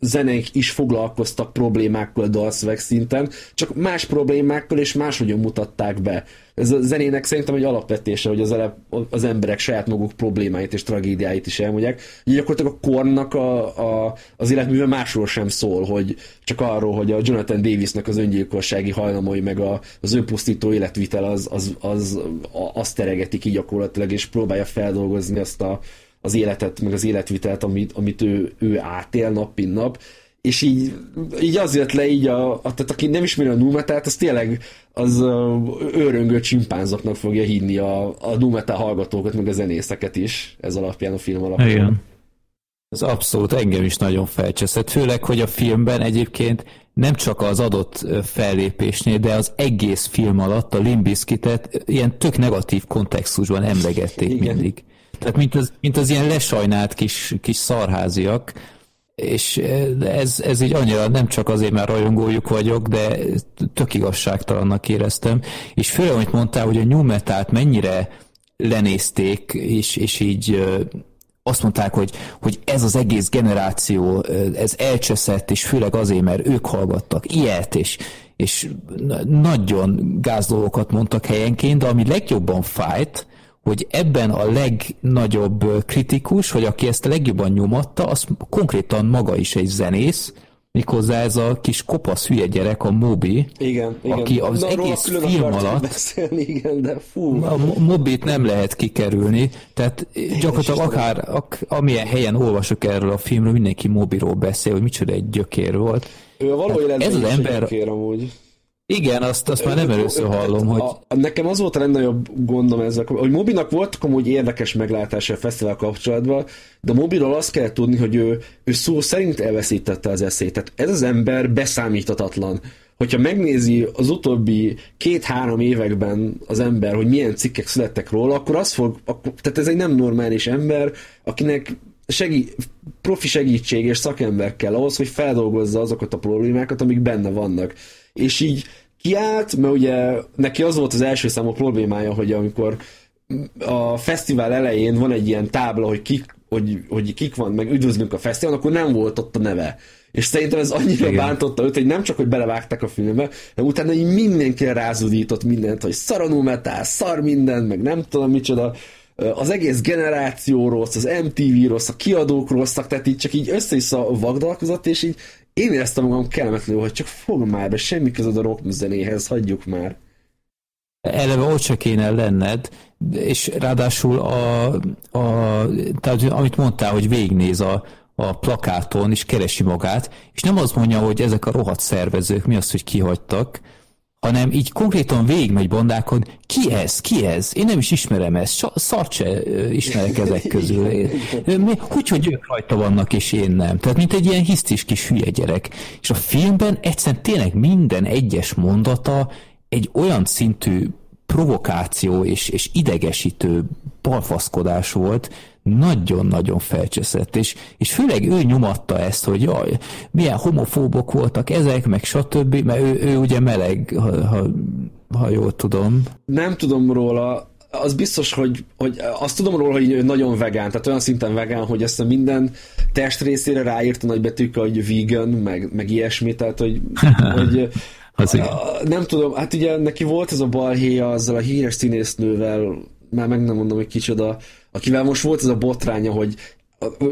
zenék is foglalkoztak problémákkal dalszöveg szinten, csak más problémákkal és máshogyan mutatták be. Ez a zenének szerintem egy alapvetése, hogy az, ele, az emberek saját maguk problémáit és tragédiáit is elmondják. Így gyakorlatilag a kornak a, a, az életműve másról sem szól, hogy csak arról, hogy a Jonathan Davisnek az öngyilkossági hajlamai, meg a, az önpusztító életvitel az, az, az, az, azt teregetik így gyakorlatilag, és próbálja feldolgozni azt a, az életet, meg az életvitelt, amit, amit ő, ő átél nap, mint nap, és így, így az jött le így, a, a, tehát aki nem ismeri a Numetát, az tényleg az őröngő csimpánzoknak fogja hinni a, a Numetá hallgatókat, meg a zenészeket is, ez alapján, a film alapján. Igen. Az abszolút engem is nagyon felcseszett, főleg, hogy a filmben egyébként nem csak az adott fellépésnél, de az egész film alatt a Limbiskitet ilyen tök negatív kontextusban emlegették Igen. mindig. Tehát mint az, mint az ilyen lesajnált kis, kis szarháziak, és ez, ez így annyira nem csak azért, mert rajongójuk vagyok, de tök igazságtalannak éreztem, és főleg, amit mondtál, hogy a metal mennyire lenézték, és, és így azt mondták, hogy, hogy ez az egész generáció, ez elcseszett, és főleg azért, mert ők hallgattak ilyet, és, és nagyon gázlóokat mondtak helyenként, de ami legjobban fájt, hogy ebben a legnagyobb kritikus, vagy aki ezt a legjobban nyomatta, az konkrétan maga is egy zenész, méghozzá ez a kis kopasz hülye gyerek, a Mobi, igen, igen. aki az Na, egész film alatt beszélni, igen, de fú. A Mobit nem lehet kikerülni, tehát gyakorlatilag akár ak, amilyen helyen olvasok erről a filmről, mindenki Mobiról beszél, hogy micsoda egy gyökér volt. Ő a való ez az ember, gyökér amúgy Igen, azt, azt már nem először hallom, hogy... A, nekem az volt a legnagyobb gondom ezzel, hogy Mobinak volt amúgy érdekes meglátása a fesztivál kapcsolatban, de Mobiról azt kell tudni, hogy ő, ő szó szerint elveszítette az eszét. Tehát ez az ember beszámíthatatlan. Hogyha megnézi az utóbbi két-három években az ember, hogy milyen cikkek születtek róla, akkor az fog, akkor, tehát ez egy nem normális ember, akinek segí, profi segítség és szakember kell ahhoz, hogy feldolgozza azokat a problémákat, amik benne vannak és így kiállt, mert ugye neki az volt az első számú problémája, hogy amikor a fesztivál elején van egy ilyen tábla, hogy kik, hogy, hogy kik van, meg üdvözlünk a fesztiválon, akkor nem volt ott a neve. És szerintem ez annyira Igen. bántotta őt, hogy nem csak, hogy belevágták a filmbe, de utána így mindenki rázudított mindent, hogy szaranú metál, szar minden, meg nem tudom micsoda. Az egész generáció rossz, az MTV rossz, a kiadók rosszak, tehát így csak így össze-vissza vagdalkozott, és így én éreztem magam kellemetlenül, hogy csak fog már be, semmi között a rock zenéhez, hagyjuk már. Eleve ott se kéne lenned, és ráadásul a, a, tehát, amit mondtál, hogy végnéz a, a plakáton, és keresi magát, és nem azt mondja, hogy ezek a rohadt szervezők, mi az, hogy kihagytak, hanem így konkrétan végigmegy bandákon, ki ez, ki ez? Én nem is ismerem ezt, szart se ismerek ezek közül. Hogy, hogy ők rajta vannak, és én nem. Tehát mint egy ilyen hisztis kis hülye gyerek. És a filmben egyszerűen tényleg minden egyes mondata egy olyan szintű provokáció és, és idegesítő balfaszkodás volt, nagyon-nagyon felcseszett, és, és főleg ő nyomatta ezt, hogy jaj, milyen homofóbok voltak ezek, meg stb., mert ő, ő ugye meleg, ha, ha, ha jól tudom. Nem tudom róla, az biztos, hogy, hogy azt tudom róla, hogy nagyon vegán, tehát olyan szinten vegán, hogy ezt a minden test részére ráírta nagy betűkkel, hogy vegan, meg, meg ilyesmi, tehát hogy, hogy az a, nem tudom, hát ugye neki volt ez a balhéja azzal a híres színésznővel, már meg nem mondom, hogy kicsoda, akivel most volt ez a botránya, hogy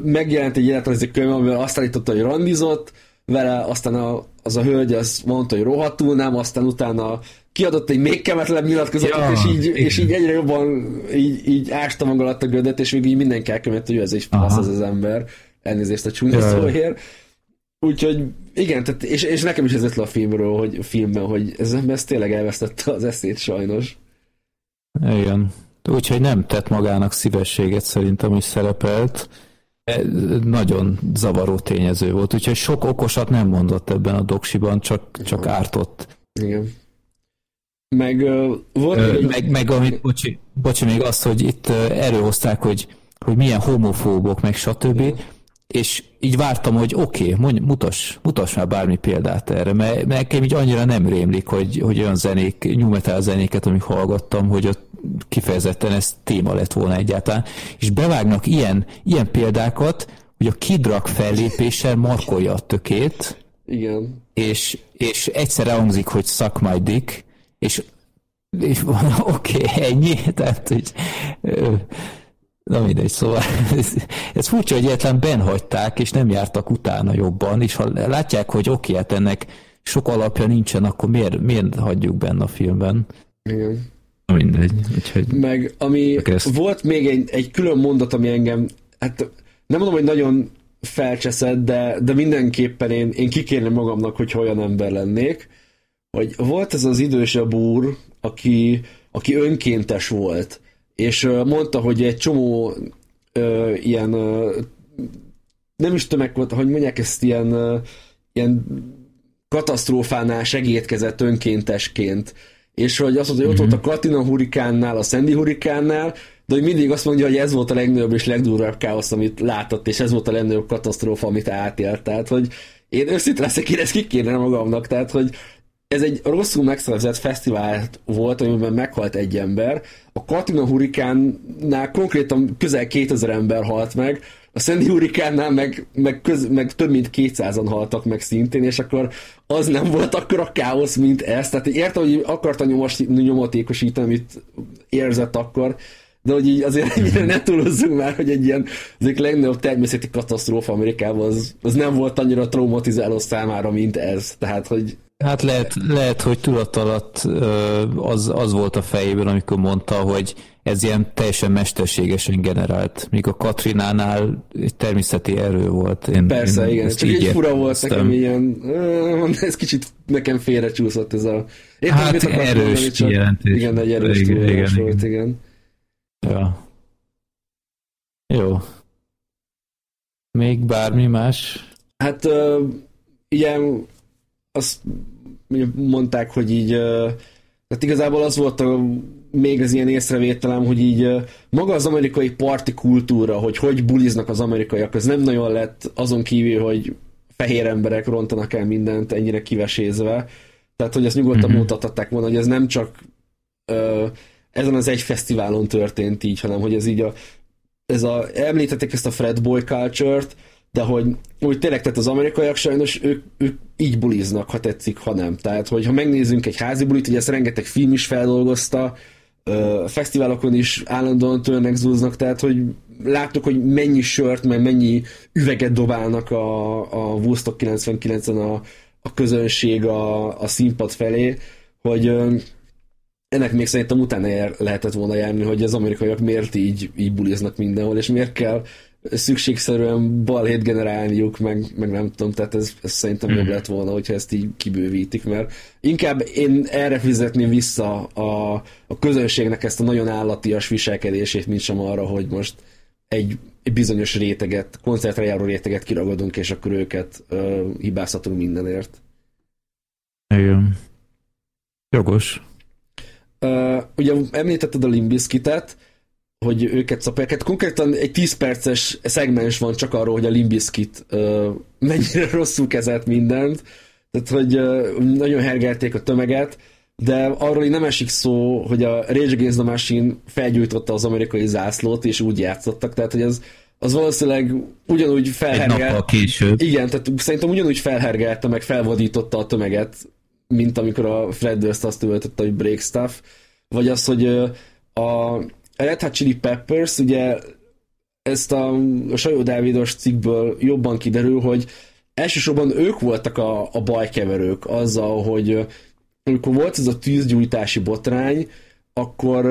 megjelent egy életrajzi könyv, amivel azt állította, hogy randizott, vele aztán a, az a hölgy azt mondta, hogy rohadtul nem, aztán utána kiadott egy még kemetlenebb nyilatkozatot, ja, és, így, és így egyre jobban így, így ásta maga alatt a gödet, és végül így mindenki elkövetett, hogy ez egy fasz az az ember. Elnézést a csúnya ja. szóért. Úgyhogy igen, tehát, és, és nekem is ez le a filmről, hogy filmben, hogy ez ember ez tényleg elvesztette az eszét sajnos. Igen. Úgyhogy nem tett magának szívességet szerintem, hogy szerepelt. E, nagyon zavaró tényező volt, úgyhogy sok okosat nem mondott ebben a doksiban, csak, csak ártott. Igen. Meg uh, volt Ö, egy... meg, meg amit, bocsi, bocsi, még azt, hogy itt előhozták, hogy, hogy milyen homofóbok, meg stb. Igen és így vártam, hogy oké, okay, mutass, mutass már bármi példát erre, mert, mert nekem így annyira nem rémlik, hogy, hogy olyan zenék, new metal zenéket, amik hallgattam, hogy ott kifejezetten ez téma lett volna egyáltalán, és bevágnak ilyen, ilyen példákat, hogy a kidrak fellépéssel markolja a tökét, Igen. És, és egyszer elhangzik, hogy suck my dick, és, és oké, okay, ennyi, tehát hogy Na mindegy, szóval ez, ez furcsa, hogy egyetlen benhagyták, és nem jártak utána jobban, és ha látják, hogy oké, hát ennek sok alapja nincsen, akkor miért, miért hagyjuk benne a filmben? Igen. Mindegy. Úgyhogy Meg ami ezt... volt még egy, egy külön mondat, ami engem, hát nem mondom, hogy nagyon felcseszed, de, de mindenképpen én, én kikérném magamnak, hogy olyan ember lennék, hogy volt ez az idősebb úr, aki, aki önkéntes volt, és mondta, hogy egy csomó ö, ilyen ö, nem is tömeg volt, hogy mondják ezt ilyen, ö, ilyen katasztrófánál segítkezett önkéntesként, és hogy azt mondta, hogy ott volt a Katina hurikánnál, a Sandy hurikánnál, de hogy mindig azt mondja, hogy ez volt a legnagyobb és legdurvább káosz, amit látott, és ez volt a legnagyobb katasztrófa, amit átélt. Tehát, hogy én őszintén leszek, én ezt ki kéne magamnak, tehát, hogy ez egy rosszul megszervezett fesztivál volt, amiben meghalt egy ember. A Katina hurikánnál konkrétan közel 2000 ember halt meg, a Sandy hurikánnál meg, meg, köz, meg több mint 200-an haltak meg szintén, és akkor az nem volt akkor a káosz, mint ez. Tehát értem, hogy akarta nyomos, nyomatékosítani, amit érzett akkor, de hogy így azért ne túlozzunk már, hogy egy ilyen az egyik legnagyobb természeti katasztrófa Amerikában az, az nem volt annyira traumatizáló számára, mint ez. Tehát, hogy Hát lehet, lehet hogy tudat alatt az, az volt a fejében, amikor mondta, hogy ez ilyen teljesen mesterségesen generált, míg a Katrinánál egy természeti erő volt. Én, Persze, én igen, csak egy fura volt nekem ilyen, ez kicsit nekem félrecsúszott ez a... Én hát erős mondani, csak, jelentés. Igen, egy erős igen, igen, volt, igen. igen. Ja. Jó. Még bármi más? Hát uh, ilyen azt mondták, hogy így tehát igazából az volt a, még az ilyen észrevételem, hogy így maga az amerikai parti kultúra, hogy hogy buliznak az amerikaiak, az nem nagyon lett azon kívül, hogy fehér emberek rontanak el mindent ennyire kivesézve. Tehát, hogy ezt nyugodtan mm-hmm. mutatták volna, hogy ez nem csak uh, ezen az egy fesztiválon történt így, hanem hogy ez így a ez a, említettek ezt a Fred Boy culture-t, de hogy úgy tényleg, tehát az amerikaiak sajnos ők, ők így buliznak, ha tetszik, ha nem. Tehát, hogy ha megnézzünk egy házi bulit, ugye ezt rengeteg film is feldolgozta, fesztiválokon is állandóan törnek, zúznak, tehát, hogy láttuk, hogy mennyi sört, meg mennyi üveget dobálnak a, a Woodstock 99-en a, a közönség a, a színpad felé, hogy ennek még szerintem utána jár, lehetett volna járni, hogy az amerikaiak miért így, így buliznak mindenhol, és miért kell szükségszerűen balhét generálniuk, meg, meg nem tudom, tehát ez, ez szerintem jobb mhm. lett volna, hogyha ezt így kibővítik, mert inkább én erre fizetném vissza a, a közönségnek ezt a nagyon állatias viselkedését, mint sem arra, hogy most egy, egy bizonyos réteget, koncertre járó réteget kiragadunk, és akkor őket ö, hibázhatunk mindenért. Igen. Jogos. Uh, ugye említetted a Limbiskitet, hogy őket szapják. Hát konkrétan egy 10 perces szegmens van csak arról, hogy a Limbiskit uh, mennyire rosszul kezelt mindent, tehát hogy uh, nagyon hergelték a tömeget, de arról nem esik szó, hogy a Rage Against the Machine felgyújtotta az amerikai zászlót, és úgy játszottak, tehát hogy az, az valószínűleg ugyanúgy felhergelt. Egy később. Igen, tehát szerintem ugyanúgy felhergelte, meg felvadította a tömeget, mint amikor a Fred Durst azt töltötte, hogy break stuff, vagy az, hogy a Red Hot Chili Peppers, ugye ezt a, a Sajó Dávidos cikkből jobban kiderül, hogy elsősorban ők voltak a, a bajkeverők azzal, hogy amikor volt ez a tűzgyújtási botrány, akkor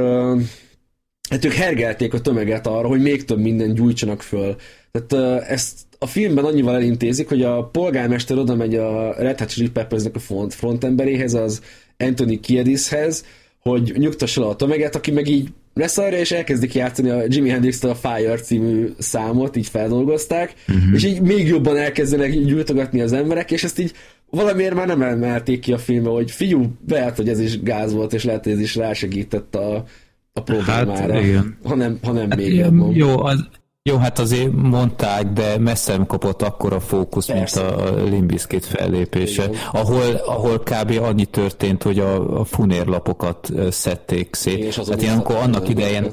hát ők hergelték a tömeget arra, hogy még több minden gyújtsanak föl. Tehát ezt a filmben annyival elintézik, hogy a polgármester oda megy a Red Hot Chili Peppersnek a front, frontemberéhez, az Anthony Kiedishez, hogy nyugtassa le a tömeget, aki meg így lesz arra, és elkezdik játszani a Jimi hendrix a Fire című számot, így feldolgozták, uh-huh. és így még jobban elkezdenek gyújtogatni az emberek, és ezt így valamiért már nem emelték ki a filmbe, hogy figyú, lehet, hogy ez is gáz volt, és lehet, hogy ez is rásegített a, a problémára. Hát, igen. Ha nem, ha nem hát, még jobban. Jó, az, jó, hát azért mondták, de messze nem kapott akkora fókusz, Persze. mint a Limbiskit fellépése, ahol, ahol kb. annyi történt, hogy a, a funérlapokat szedték szét. Tehát én akkor annak idején...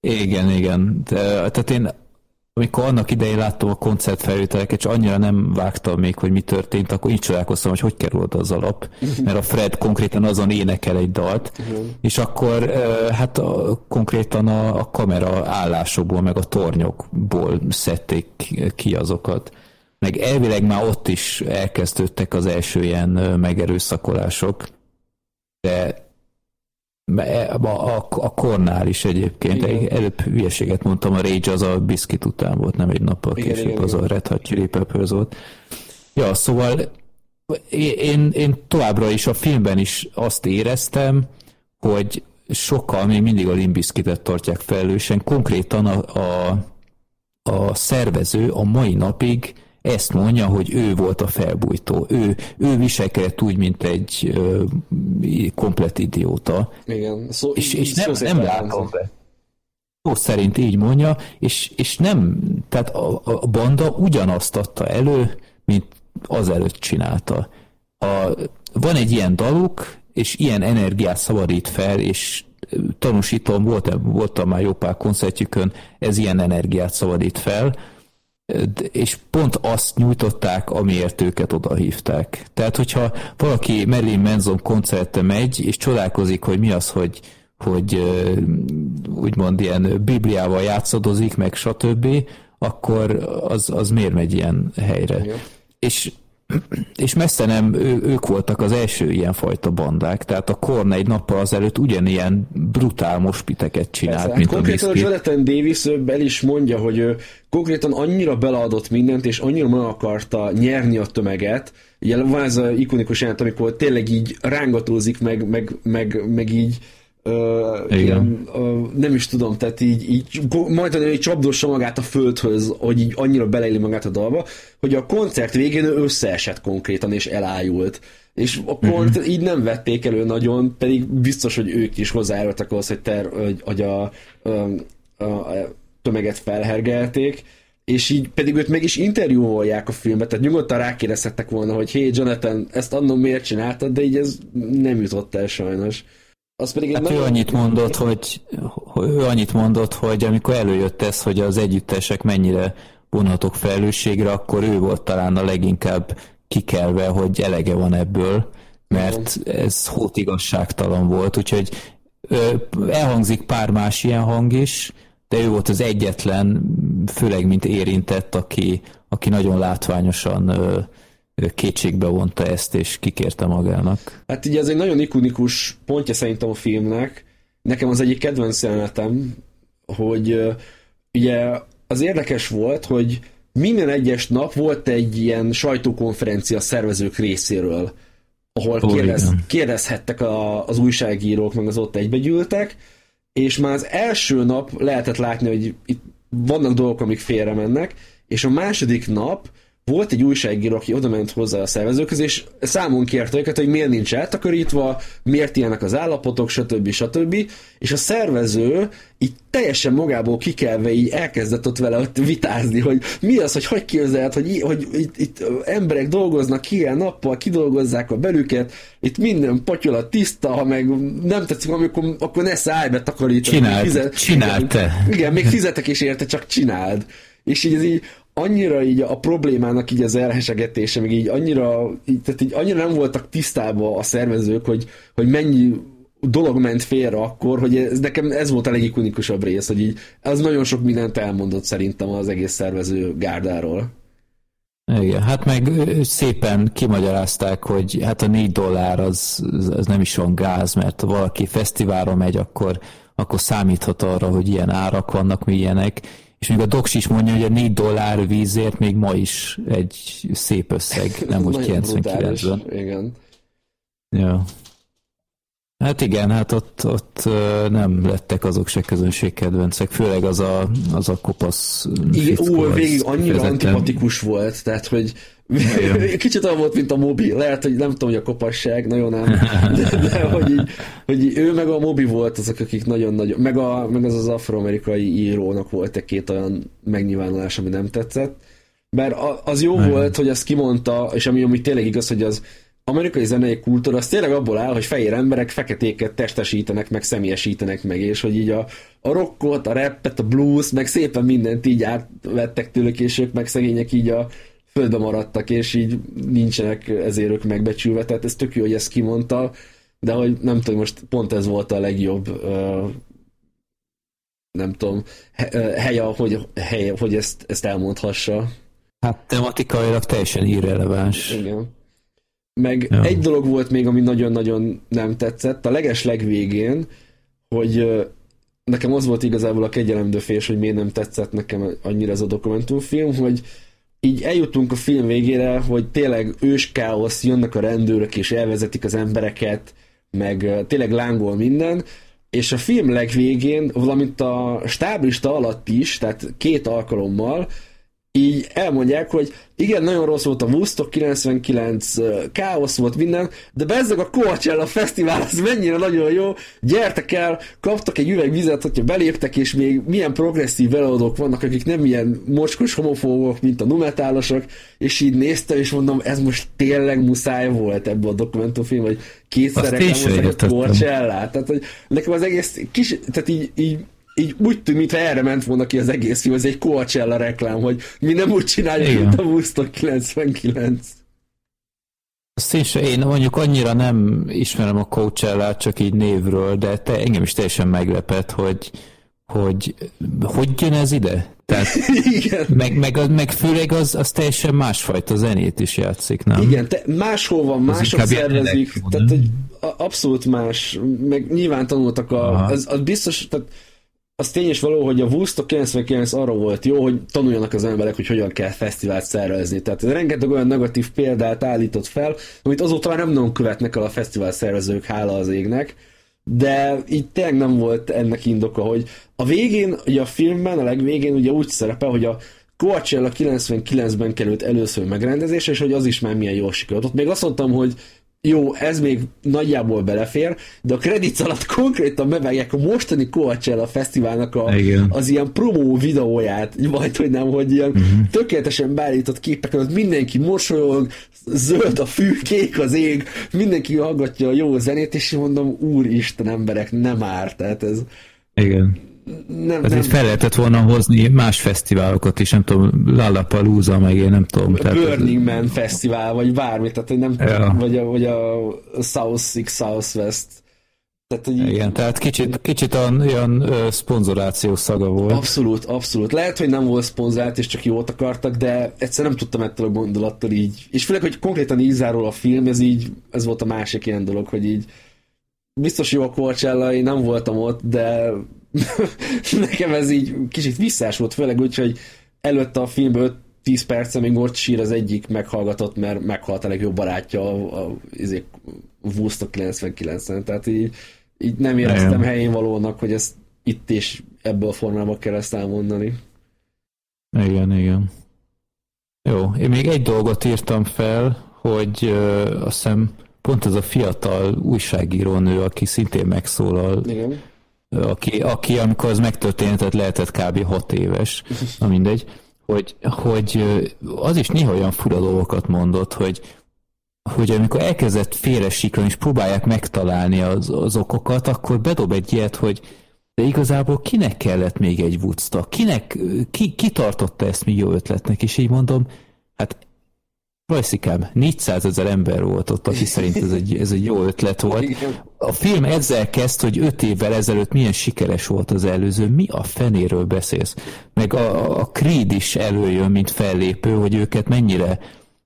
Igen, igen. De, tehát én amikor annak idején láttam a koncertfelvételeket, és annyira nem vágtam még, hogy mi történt, akkor így csodálkoztam, hogy hogy került az alap, mert a Fred konkrétan azon énekel egy dalt, és akkor hát a, konkrétan a, a kamera állásokból, meg a tornyokból szedték ki azokat. Meg elvileg már ott is elkezdődtek az első ilyen megerőszakolások, de a, a, a kornál is egyébként. Igen. Előbb hülyeséget mondtam, a Rage az a Biscuit után volt, nem egy nappal igen, később, igen, az igen. a Red Hot Chili Peppers volt. Ja, szóval én, én továbbra is a filmben is azt éreztem, hogy sokkal még mindig a Limbiskitet tartják felelősen. Konkrétan a, a, a szervező a mai napig ezt mondja, hogy ő volt a felbújtó. Ő, ő viselkedett úgy, mint egy ö, komplet idióta. Igen. Szó, és, és nem, nem látom be. Szó szerint így mondja, és, és nem, tehát a, a banda ugyanazt adta elő, mint azelőtt csinálta. A, van egy ilyen daluk, és ilyen energiát szabadít fel, és tanúsítom, voltam, voltam már jó pár koncertjükön, ez ilyen energiát szabadít fel, és pont azt nyújtották, amiért őket odahívták. Tehát, hogyha valaki Marilyn Manson koncertre megy, és csodálkozik, hogy mi az, hogy, hogy úgymond ilyen Bibliával játszadozik, meg stb., akkor az, az miért megy ilyen helyre? Igen. És és messze nem ő, ők voltak az első ilyen fajta bandák, tehát a Korn egy nappal azelőtt ugyanilyen brutál mospiteket csinált, Persze, mint hát konkrétan a Jonathan Davis el is mondja, hogy ő konkrétan annyira beleadott mindent, és annyira meg akarta nyerni a tömeget, ugye van ez a ikonikus jelent, amikor tényleg így rángatózik, meg, meg, meg, meg így Uh, ilyen, uh, nem is tudom, tehát így, így majd hogy csapdossa magát a földhöz, hogy így annyira beleéli magát a dalba, hogy a koncert végén ő összeesett konkrétan, és elájult. És a uh-huh. így nem vették elő nagyon, pedig biztos, hogy ők is hozzájárultak ahhoz, hogy, ter, hogy, hogy a, a, a, tömeget felhergelték, és így pedig őt meg is interjúolják a filmet, tehát nyugodtan rákérdezhettek volna, hogy hé, Jonathan, ezt annon miért csináltad, de így ez nem jutott el sajnos. Az pedig hát ő annyit mondott, hogy, ő annyit mondott, hogy amikor előjött ez, hogy az együttesek mennyire vonhatok felelősségre, akkor ő volt talán a leginkább kikelve, hogy elege van ebből, mert ez hót igazságtalan volt, úgyhogy elhangzik pár más ilyen hang is, de ő volt az egyetlen, főleg mint érintett, aki, aki nagyon látványosan kétségbe vonta ezt, és kikérte magának. Hát ugye ez egy nagyon ikonikus pontja szerintem a filmnek. Nekem az egyik kedvenc jelenetem, hogy ugye az érdekes volt, hogy minden egyes nap volt egy ilyen sajtókonferencia szervezők részéről, ahol oh, kérdez, kérdezhettek a, az újságírók, meg az ott egybegyűltek, és már az első nap lehetett látni, hogy itt vannak dolgok, amik félre mennek, és a második nap volt egy újságíró, aki oda ment hozzá a szervezőkhöz, és számon kérte őket, hogy miért nincs eltakarítva, miért ilyenek az állapotok, stb. stb. És a szervező így teljesen magából kikelve így elkezdett ott vele ott vitázni, hogy mi az, hogy hogy képzeld, hogy, hogy itt, itt, emberek dolgoznak ilyen nappal, kidolgozzák a belüket, itt minden patyolat tiszta, ha meg nem tetszik, amikor, akkor ne szállj be takarítani. Csináld, fizet, csináld igen, te. Igen, még fizetek is érte, csak csináld. És így így annyira így a problémának így az elhesegetése, meg így annyira, így, tehát így annyira nem voltak tisztában a szervezők, hogy, hogy mennyi dolog ment félre akkor, hogy ez, nekem ez volt a legikonikusabb rész, hogy így az nagyon sok mindent elmondott szerintem az egész szervező gárdáról. Igen, hát meg szépen kimagyarázták, hogy hát a 4 dollár az, az nem is van gáz, mert ha valaki fesztiválra megy, akkor, akkor számíthat arra, hogy ilyen árak vannak, milyenek, és még a Docs is mondja, hogy a 4 dollár vízért még ma is egy szép összeg, nem úgy 99-ben. Igen. Ja. Hát igen, hát ott, ott nem lettek azok se közönségkedvencek, főleg az a, az a kopasz Igen, ú, végig annyira vezetem. antipatikus volt, tehát hogy kicsit olyan volt, mint a mobi, lehet, hogy nem tudom, hogy a kopasság, nagyon nem, de, de hogy, így, hogy ő meg a mobi volt azok, akik nagyon-nagyon, meg, a, meg az az afroamerikai írónak volt egy két olyan megnyilvánulás, ami nem tetszett, mert az jó Igen. volt, hogy azt kimondta, és ami, ami tényleg igaz, hogy az amerikai zenei kultúra az tényleg abból áll, hogy fehér emberek feketéket testesítenek, meg személyesítenek meg, és hogy így a, a rockot, a rappet, a blues, meg szépen mindent így átvettek tőlük, és ők meg szegények így a földbe maradtak, és így nincsenek ezért ők megbecsülve, tehát ez tök jó, hogy ezt kimondta, de hogy nem tudom, most pont ez volt a legjobb nem tudom, helye, hogy, helye, hogy ezt, ezt elmondhassa. Hát tematikailag teljesen irreleváns. Igen. Meg ja. egy dolog volt még, ami nagyon-nagyon nem tetszett, a leges legvégén, hogy nekem az volt igazából a kegyelemdő fés, hogy miért nem tetszett nekem annyira ez a dokumentumfilm, hogy így eljutunk a film végére, hogy tényleg ős káosz, jönnek a rendőrök és elvezetik az embereket, meg tényleg lángol minden, és a film legvégén, valamint a stáblista alatt is, tehát két alkalommal így elmondják, hogy igen, nagyon rossz volt a Woodstock 99, káosz volt minden, de bezzeg a Coachella Fesztivál az mennyire nagyon jó, gyertek el, kaptak egy üveg vizet, hogyha beléptek, és még milyen progresszív előadók vannak, akik nem ilyen mocskos homofógok, mint a numetálosok, és így néztem, és mondom, ez most tényleg muszáj volt ebbe a dokumentumfilm, hogy kétszer a Coachella. Tehát, hogy nekem az egész kis, tehát így, így így úgy tűnt, mintha erre ment volna ki az egész film, ez egy Coachella reklám, hogy mi nem úgy csináljuk, mint a Woodstock 99. Azt én, se, én mondjuk annyira nem ismerem a coachella csak így névről, de te, engem is teljesen meglepett, hogy hogy hogy jön ez ide? Tehát, Igen. Meg, meg, meg főleg az, az teljesen másfajta zenét is játszik, nem? Igen, te, máshol van, mások szervezik, tehát egy abszolút más, meg nyilván tanultak a, az, az biztos, tehát az tény is való, hogy a Woodstock 99 arra volt jó, hogy tanuljanak az emberek, hogy hogyan kell fesztivált szervezni. Tehát rengeteg olyan negatív példát állított fel, amit azóta már nem nagyon követnek el a fesztivál szervezők, hála az égnek. De itt tényleg nem volt ennek indoka, hogy a végén, ugye a filmben, a legvégén ugye úgy szerepel, hogy a Coachella 99-ben került először megrendezésre, és hogy az is már milyen jól sikerült. Ott még azt mondtam, hogy jó, ez még nagyjából belefér, de a kredit alatt konkrétan bevágják a mostani Coachella fesztiválnak a, az ilyen promó videóját, vagy hogy nem, hogy ilyen uh-huh. tökéletesen beállított képek ott mindenki mosolyog, zöld a fű, kék az ég, mindenki hallgatja a jó zenét, és mondom, úristen emberek, nem árt, tehát ez... Igen nem, Azért nem. fel lehetett volna hozni más fesztiválokat is, nem tudom, Lollapalooza, meg én nem tudom. A tehát Burning Man fesztivál, vagy bármi, tehát nem ja. vagy, a, vagy a South Six Southwest. Tehát, hogy Igen, tehát kicsit, kicsit olyan, olyan szponzoráció szaga volt. Abszolút, abszolút. Lehet, hogy nem volt szponzorált, és csak jót akartak, de egyszer nem tudtam ettől a gondolattal így. És főleg, hogy konkrétan így zárul a film, ez így, ez volt a másik ilyen dolog, hogy így biztos jó a Coachella, én nem voltam ott, de nekem ez így kicsit visszás volt, főleg úgy, hogy előtte a filmből 10 perce még ott sír az egyik meghallgatott, mert meghalt a legjobb barátja a, a, a izé, Woodstock 99-en, tehát így, így nem éreztem helyén valónak, hogy ezt itt és ebből a formában kell ezt elmondani. Igen, igen. Jó, én még egy dolgot írtam fel, hogy uh, azt hiszem pont ez a fiatal újságírónő, aki szintén megszólal, igen aki, aki amikor az megtörtént, lehetett kb. 6 éves, na mindegy, hogy, hogy az is néha olyan fura dolgokat mondott, hogy, hogy amikor elkezdett félre és próbálják megtalálni az, az okokat, akkor bedob egy ilyet, hogy de igazából kinek kellett még egy Woodstock? Kinek, ki, ki tartotta ezt mi jó ötletnek? És így mondom, hát Rajszikám, 400 ezer ember volt ott, aki szerint ez egy, ez egy jó ötlet volt. A film ezzel kezd, hogy 5 évvel ezelőtt milyen sikeres volt az előző, mi a fenéről beszélsz? Meg a, a Creed is előjön, mint fellépő, hogy őket mennyire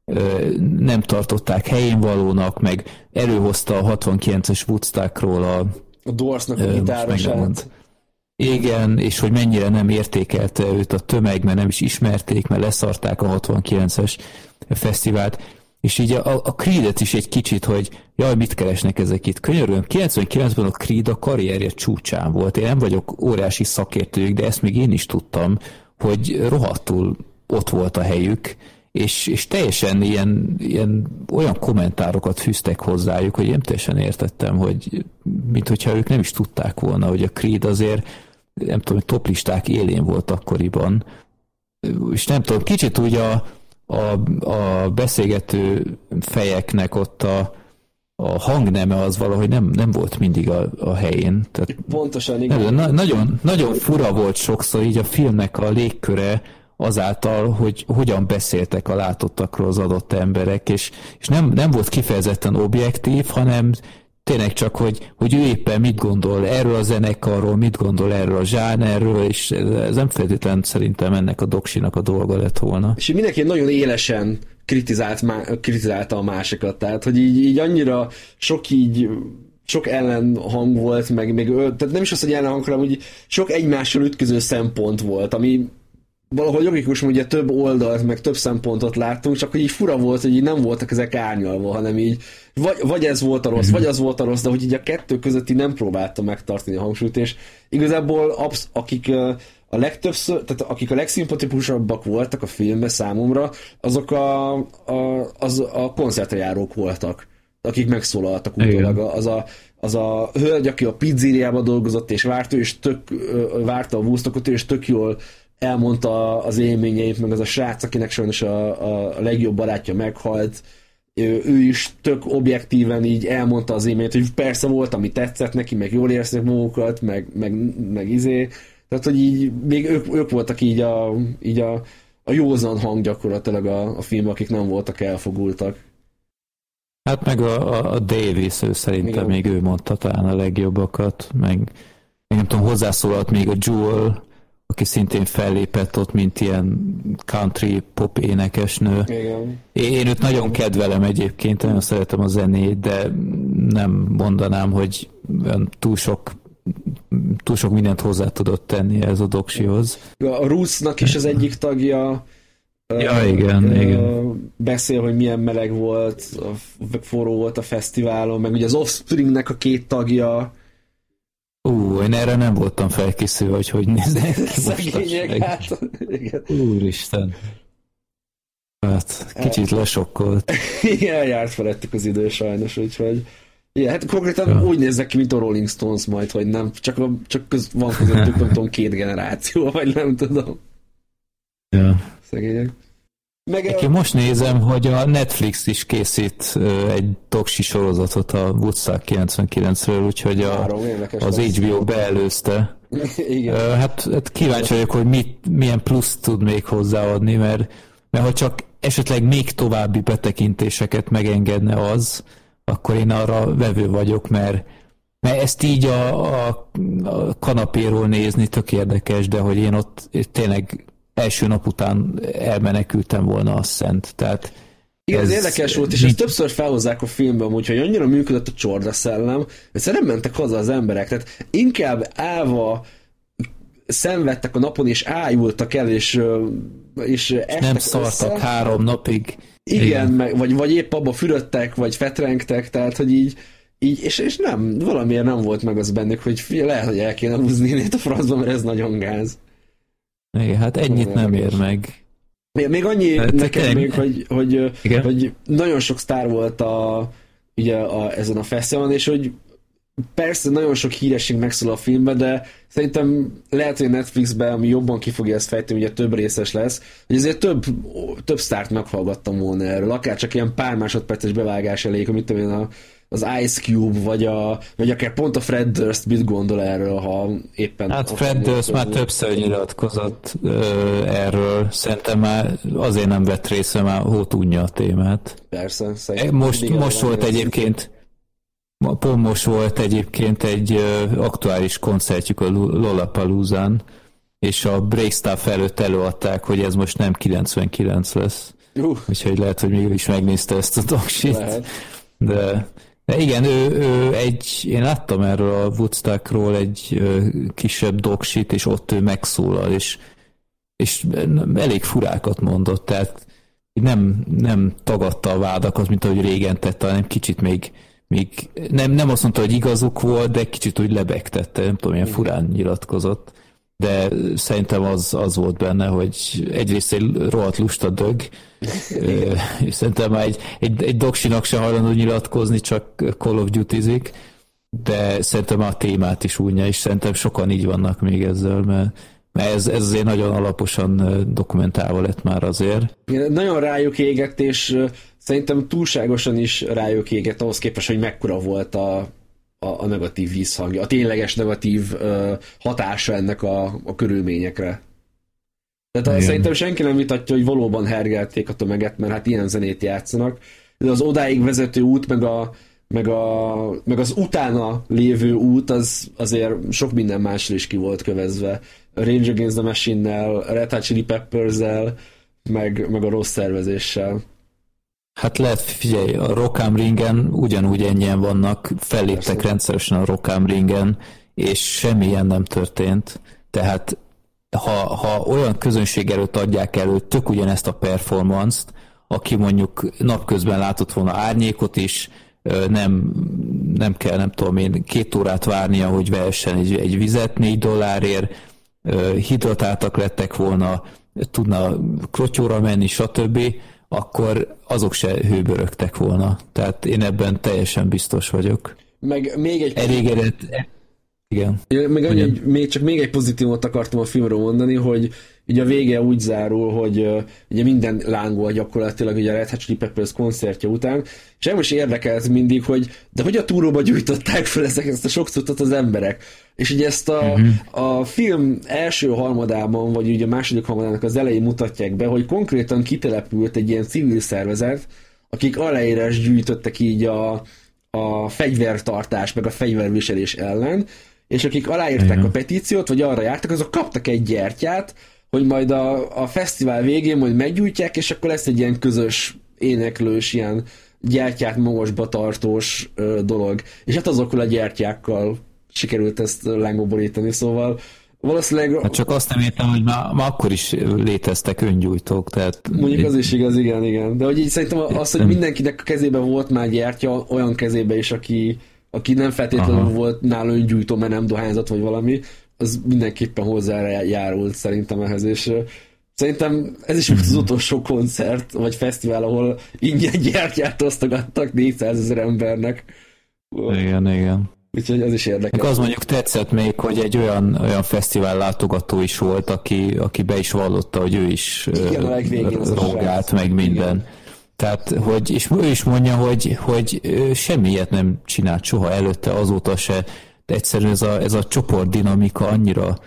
ö, nem tartották helyén valónak, meg előhozta a 69-es Woodstockról a, a Dorsnak a gitárosát. Igen, és hogy mennyire nem értékelte őt a tömeg, mert nem is ismerték, mert leszarták a 69-es fesztivált, és így a, a Creed-et is egy kicsit, hogy jaj, mit keresnek ezek itt. Könyörgöm, 99-ben a Creed a karrierje csúcsán volt. Én nem vagyok óriási szakértőjük, de ezt még én is tudtam, hogy rohadtul ott volt a helyük, és, és teljesen ilyen, ilyen olyan kommentárokat fűztek hozzájuk, hogy én teljesen értettem, hogy mint hogyha ők nem is tudták volna, hogy a Creed azért nem tudom, toplisták élén volt akkoriban, és nem tudom, kicsit úgy a, a, a beszélgető fejeknek ott a, a hangneme az valahogy nem, nem volt mindig a, a helyén. Tehát Pontosan, igen. Na, nagyon, nagyon fura volt sokszor így a filmnek a légköre azáltal, hogy hogyan beszéltek a látottakról az adott emberek, és, és nem, nem volt kifejezetten objektív, hanem tényleg csak, hogy, hogy ő éppen mit gondol erről a zenekarról, mit gondol erről a zsánerről, és ez nem feltétlenül szerintem ennek a doksinak a dolga lett volna. És mindenki nagyon élesen kritizált, kritizálta a másikat, tehát hogy így, így annyira sok így sok ellenhang volt, meg meg tehát nem is az, hogy ellenhang, hanem hogy sok egymással ütköző szempont volt, ami valahogy logikus, ugye több oldalt, meg több szempontot láttunk, csak hogy így fura volt, hogy így nem voltak ezek árnyalva, hanem így vagy, vagy ez volt a rossz, vagy az volt a rossz, de hogy így a kettő közötti nem próbálta megtartani a hangsúlyt, és igazából absz, akik a legtöbbször, tehát akik a legszimpatikusabbak voltak a filmben számomra, azok a, a, az a koncertre járók voltak, akik megszólaltak utólag. Az a, az a hölgy, aki a pizzériában dolgozott, és várt, és tök, várta a Woodstockot, és tök jól elmondta az élményeit, meg az a srác, akinek sajnos a, a legjobb barátja meghalt, ő, ő is tök objektíven így elmondta az élményt, hogy persze volt, ami tetszett neki, meg jól érzték magukat, meg, meg, meg izé, tehát, hogy így még ők, ők voltak így a, így a, a józan hang gyakorlatilag a, a film, akik nem voltak elfogultak. Hát meg a, a, a Davis, ő szerintem Igen. még ő mondta talán a legjobbakat, meg nem tudom, hozzászólalt még a Jewel, aki szintén fellépett ott, mint ilyen country pop énekesnő. Igen. Én őt nagyon kedvelem egyébként, nagyon szeretem a zenét, de nem mondanám, hogy túl sok túl sok mindent hozzá tudott tenni ez a doksihoz. A Rusznak is az egyik tagja Ja, igen, uh, igen. Beszél, hogy milyen meleg volt, forró volt a fesztiválon, meg ugye az Offspringnek a két tagja. Ú, én erre nem voltam felkészülve, hogy hogy néznek ki Szegények, hát, igen. Úristen. Hát, kicsit lesokkolt. Igen, járt felettük az idő sajnos, úgyhogy igen, hát konkrétan ja. úgy néznek ki, mint a Rolling Stones majd, hogy nem, csak, a, csak köz, van közöttük, nem tudom, két generáció, vagy nem tudom. Ja. Szegények. Meg Én a... most nézem, hogy a Netflix is készít egy doksi sorozatot a Woodstock 99-ről, úgyhogy a, az HBO beelőzte. Igen. Hát, hát kíváncsi vagyok, hogy mit, milyen plusz tud még hozzáadni, mert, mert ha csak esetleg még további betekintéseket megengedne az, akkor én arra vevő vagyok, mert, mert ezt így a, a, a kanapéról nézni tök érdekes, de hogy én ott tényleg első nap után elmenekültem volna a szent. Tehát igen, ez, ez érdekes volt, és ezt többször felhozzák a filmben, úgyhogy annyira működött a csorda szellem, hogy nem mentek haza az emberek. Tehát inkább állva szenvedtek a napon, és ájultak el, és, és nem szartak össze. három napig. Igen, Igen. Meg, vagy, vagy épp abba fürödtek, vagy fetrengtek, tehát, hogy így, így és, és nem, valamiért nem volt meg az bennük, hogy lehet, hogy el kéne húzni a francba, mert ez nagyon gáz. Igen, hát ennyit nem ér meg. Még, még annyi hát, nekem még, hogy, hogy, hogy nagyon sok sztár volt a, ugye a, ezen a fesztiválon, és hogy persze nagyon sok híresség megszól a filmben, de szerintem lehet, hogy Netflixben, ami jobban ki fogja ezt fejteni, ugye több részes lesz, hogy ezért több, több sztárt meghallgattam volna erről, akár csak ilyen pár másodperces bevágás elég, amit tudom én a az Ice Cube, vagy, a, vagy akár pont a Fred Durst mit gondol erről, ha éppen... Hát Fred Durst már többször nyilatkozott ö, erről, szerintem már azért nem vett részre, már hó tudja a témát. Persze, szerintem. Most, most volt egyébként, pont most volt egyébként egy ö, aktuális koncertjük a Lollapaloozán, és a Breakstaff előtt előadták, hogy ez most nem 99 lesz. Uh. Úgyhogy lehet, hogy mégis megnézte ezt a doksit. De de igen, ő, ő egy, én láttam erről a Woodstockról egy kisebb doksit, és ott ő megszólal, és, és elég furákat mondott, tehát nem, nem tagadta a vádakat, mint ahogy régen tette, hanem kicsit még, még nem, nem azt mondta, hogy igazuk volt, de kicsit úgy lebegtette, nem tudom, milyen furán nyilatkozott de szerintem az, az volt benne, hogy egyrészt egy rohadt lusta dög, és szerintem már egy, egy, egy doksinak se hajlandó nyilatkozni, csak Call of Duty-zik, de szerintem a témát is unja, és szerintem sokan így vannak még ezzel, mert, mert ez, ez azért nagyon alaposan dokumentálva lett már azért. Nagyon rájuk égett, és szerintem túlságosan is rájuk égett ahhoz képest, hogy mekkora volt a, a, a negatív vízhangja, a tényleges negatív uh, hatása ennek a, a körülményekre. Tehát Igen. szerintem senki nem vitatja, hogy valóban hergelték a tömeget, mert hát ilyen zenét játszanak, de az odáig vezető út, meg, a, meg, a, meg az utána lévő út, az azért sok minden másra is ki volt kövezve. A Range Against the Machine-nel, Red Hot Chili Peppers-el, meg, meg a rossz szervezéssel. Hát lehet, figyelj, a Rock'em Ringen ugyanúgy ennyien vannak, felléptek rendszeresen a Rock'em Ringen, és semmilyen nem történt. Tehát ha, ha olyan közönség előtt adják elő tök ugyanezt a performance-t, aki mondjuk napközben látott volna árnyékot is, nem, nem kell, nem tudom én, két órát várnia, hogy vehessen egy, egy vizet négy dollárért, hidratáltak lettek volna, tudna klotyóra menni, stb., akkor azok se hőbörögtek volna. Tehát én ebben teljesen biztos vagyok. Meg még egy... Elégedett, igen. Meg annyi, még, csak még egy pozitívot akartam a filmről mondani, hogy ugye a vége úgy zárul, hogy uh, ugye minden lángol gyakorlatilag ugye a Red Hot Chili Peppers koncertje után, és nem is érdekelt mindig, hogy de hogy a túróba gyújtották fel ezek, ezt a sok cuccot az emberek. És ugye ezt a, uh-huh. a film első harmadában, vagy ugye a második harmadának az elején mutatják be, hogy konkrétan kitelepült egy ilyen civil szervezet, akik aláírás gyűjtöttek így a, a fegyvertartás, meg a fegyverviselés ellen, és akik aláírták Igen. a petíciót, vagy arra jártak, azok kaptak egy gyertyát, hogy majd a, a fesztivál végén majd meggyújtják, és akkor lesz egy ilyen közös éneklős, ilyen gyertyát magasba tartós ö, dolog. És hát azokkal a gyertyákkal sikerült ezt lángba borítani, szóval valószínűleg... Hát csak azt nem értem, hogy már, már akkor is léteztek öngyújtók, tehát... Mondjuk az is igaz, igen, igen. De hogy így szerintem az, hogy mindenkinek a kezében volt már gyertya, olyan kezébe is, aki, aki nem feltétlenül Aha. volt nála öngyújtó, mert nem dohányzat vagy valami, az mindenképpen hozzájárult szerintem ehhez, és Szerintem ez is az utolsó koncert, vagy fesztivál, ahol ingyen gyertyát osztogattak 400 ezer embernek. Igen, igen. Úgyhogy az is érdekes. Az mondjuk tetszett még, hogy egy olyan, olyan fesztivál látogató is volt, aki, aki be is vallotta, hogy ő is Igen, rogált, meg minden. Igen. Tehát, hogy, és ő is mondja, hogy, hogy semmi ilyet nem csinált soha előtte, azóta se, de egyszerűen ez a, ez a csoportdinamika annyira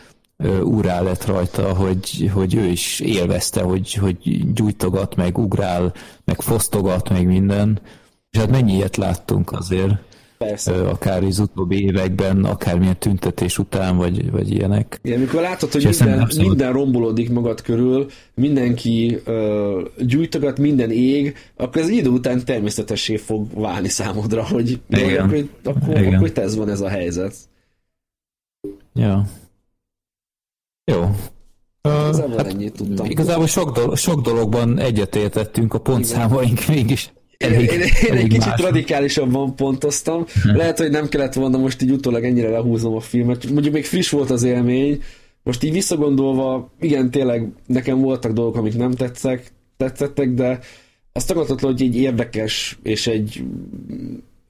úrá lett rajta, hogy, hogy ő is élvezte, hogy, hogy gyújtogat, meg ugrál, meg fosztogat, meg minden. És hát mennyi ilyet láttunk azért. Persze. akár az utóbbi években, akármilyen tüntetés után, vagy, vagy ilyenek. Igen, amikor látod, hogy minden, abszolút... minden rombolódik magad körül, mindenki uh, gyújtogat, minden ég, akkor ez idő után természetessé fog válni számodra, hogy Igen. akkor, akkor, Igen. akkor ez van ez a helyzet. Ja. Jó. Igazából hát, ennyit tudtam. Igazából sok, dolog, sok dologban egyetértettünk, a pontszámaink mégis Elég, én, én, én egy kicsit más. radikálisabban pontoztam. Hm. Lehet, hogy nem kellett volna most így utólag ennyire lehúznom a filmet. Mondjuk még friss volt az élmény. Most így visszagondolva, igen, tényleg nekem voltak dolgok, amik nem tetszek, tetszettek, de azt tagadhatatlan, hogy egy érdekes és egy,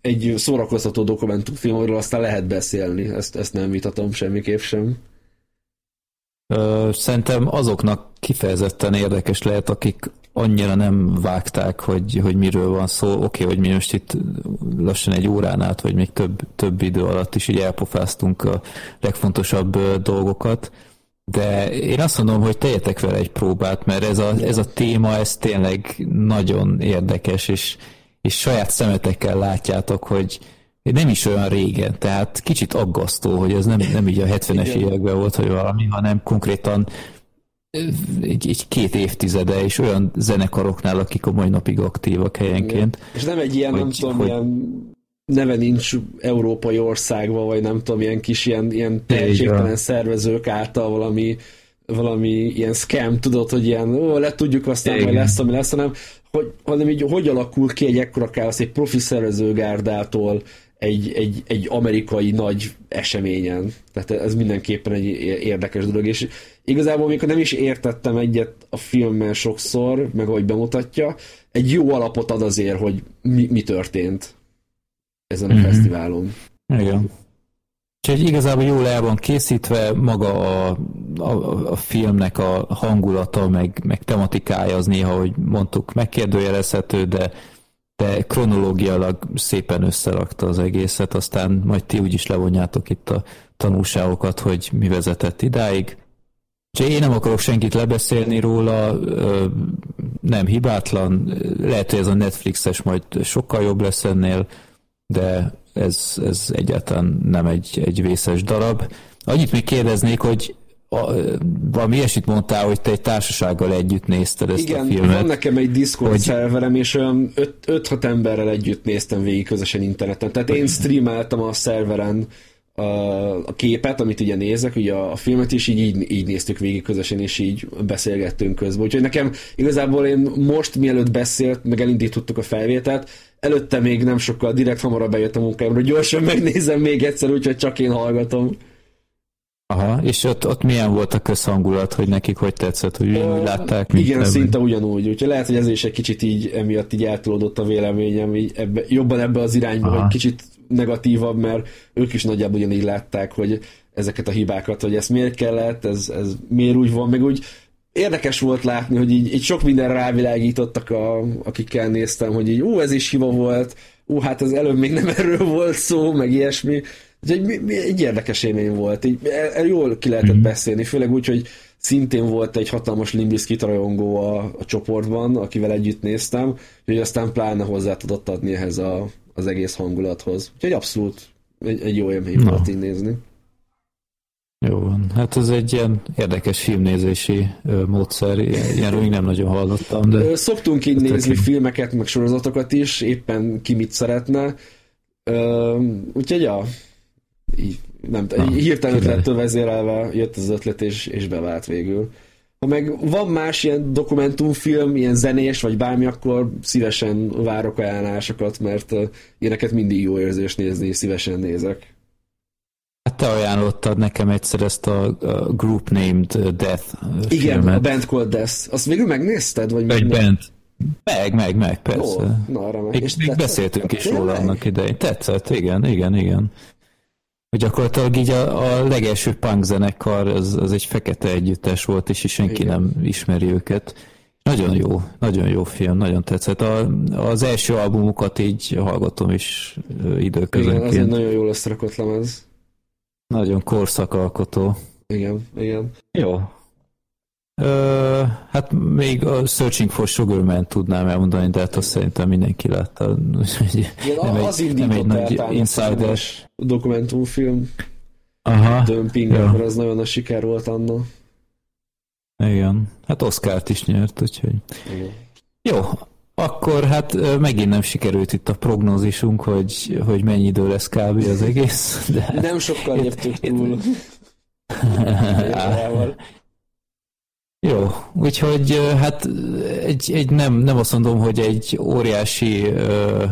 egy szórakoztató dokumentumfilmről aztán lehet beszélni. Ezt, ezt nem vitatom semmiképp sem. Szerintem azoknak kifejezetten érdekes lehet, akik annyira nem vágták, hogy, hogy miről van szó. Oké, okay, hogy mi most itt lassan egy órán át, vagy még több, több idő alatt is így elpofáztunk a legfontosabb dolgokat, de én azt mondom, hogy tegyetek vele egy próbát, mert ez a, ez a téma, ez tényleg nagyon érdekes, és, és saját szemetekkel látjátok, hogy nem is olyan régen, tehát kicsit aggasztó, hogy ez nem, nem így a 70-es években volt, hogy valami, hanem konkrétan egy, egy két évtizede, és olyan zenekaroknál, akik a mai napig aktívak helyenként. Igen. És nem egy ilyen, hogy, nem tudom, hogy... ilyen neve nincs európai országban, vagy nem tudom, ilyen kis ilyen, ilyen tehetségtelen szervezők által valami valami ilyen scam, tudod, hogy ilyen, ó, le tudjuk aztán, hogy lesz, ami lesz, hanem hogy, hanem így, hogy alakul ki egy ekkora káosz egy profi szervezőgárdától, egy, egy, egy amerikai nagy eseményen. Tehát ez mindenképpen egy érdekes dolog, és igazából amikor nem is értettem egyet a filmmel sokszor, meg ahogy bemutatja, egy jó alapot ad azért, hogy mi, mi történt ezen a mm-hmm. fesztiválon. Igen. Úgyhogy igazából jól el van készítve, maga a, a, a filmnek a hangulata, meg, meg tematikája az néha, hogy mondtuk, megkérdőjelezhető, de de kronológiailag szépen összerakta az egészet, aztán majd ti úgyis levonjátok itt a tanulságokat, hogy mi vezetett idáig. Úgyhogy én nem akarok senkit lebeszélni róla, nem hibátlan, lehet, hogy ez a Netflixes majd sokkal jobb lesz ennél, de ez, ez egyáltalán nem egy, egy vészes darab. Annyit még kérdeznék, hogy a, valami ilyesmit mondtál, hogy te egy társasággal együtt nézted ezt Igen, a filmet. Igen, van nekem egy Discord hogy... szerverem, és olyan 5-6 emberrel együtt néztem végig közösen interneten. Tehát én streameltem a szerveren a, a képet, amit ugye nézek, ugye a, a filmet is, így, így, így néztük végig közösen, és így beszélgettünk közben. Úgyhogy nekem igazából én most, mielőtt beszélt, meg elindítottuk a felvételt, előtte még nem sokkal direkt hamarabb bejött a munkámra, gyorsan megnézem még egyszer, úgyhogy csak én hallgatom. Aha, és ott, ott milyen volt a közhangulat, hogy nekik hogy tetszett, hogy ugyanúgy látták? Mint igen, ebben. szinte ugyanúgy, úgyhogy lehet, hogy ez is egy kicsit így emiatt így eltolódott a véleményem, így ebbe, jobban ebbe az irányba, Aha. hogy kicsit negatívabb, mert ők is nagyjából ugyanígy látták, hogy ezeket a hibákat, hogy ez miért kellett, ez, ez miért úgy van, meg úgy érdekes volt látni, hogy így, így sok minden rávilágítottak, a, akikkel néztem, hogy így, ú, ez is hiba volt, ú, hát ez előbb még nem erről volt szó, meg ilyesmi, ez egy, egy érdekes élmény volt, így, el, jól ki lehetett mm. beszélni, főleg úgy, hogy szintén volt egy hatalmas Limbiskit rajongó a, a csoportban, akivel együtt néztem, hogy aztán pláne hozzá tudott adni ehhez a, az egész hangulathoz. Úgyhogy abszolút egy, egy jó élmény no. volt így nézni. Jó van. Hát ez egy ilyen érdekes filmnézési módszer, ilyenről még nem nagyon hallottam. De Szoktunk így nézni tök... filmeket, meg sorozatokat is, éppen ki mit szeretne. Úgyhogy ja, így, nem, Na, hirtelen ötlettől vezérelve jött az ötlet, és, és bevált végül. Ha meg van más ilyen dokumentumfilm, ilyen zenés, vagy bármi, akkor szívesen várok ajánlásokat, mert ilyeneket mindig jó érzés nézni, és szívesen nézek. Hát te ajánlottad nekem egyszer ezt a, a Group Named Death Igen, filmet. a Band Called Death. Azt végül megnézted? Vagy Egy band. Meg, meg, meg, persze. Ó, na, arra meg. Még, és még beszéltünk is róla annak idején. Tetszett, igen, igen, igen. Gyakorlatilag így a, a legelső punk zenekar, az, az egy fekete együttes volt, és senki igen. nem ismeri őket. Nagyon jó, nagyon jó film, nagyon tetszett. A, az első albumukat így hallgatom is időközönként. Igen, az egy nagyon jól összerakott lemez. Nagyon korszakalkotó. Igen, igen. Jó. Ö, hát még a Searching for Sugar Man tudnám elmondani, de hát azt szerintem mindenki látta. Igen, nem az egy, nem egy nagy insider. dokumentumfilm. Aha. Dömping, ja. az nagyon a siker volt anna. Igen. Hát Oscar-t is nyert, úgyhogy... Igen. Jó, akkor hát megint nem sikerült itt a prognózisunk, hogy, hogy mennyi idő lesz kb. az egész. De nem sokkal léptük túl. Jó, úgyhogy hát egy, egy nem, nem azt mondom, hogy egy óriási uh,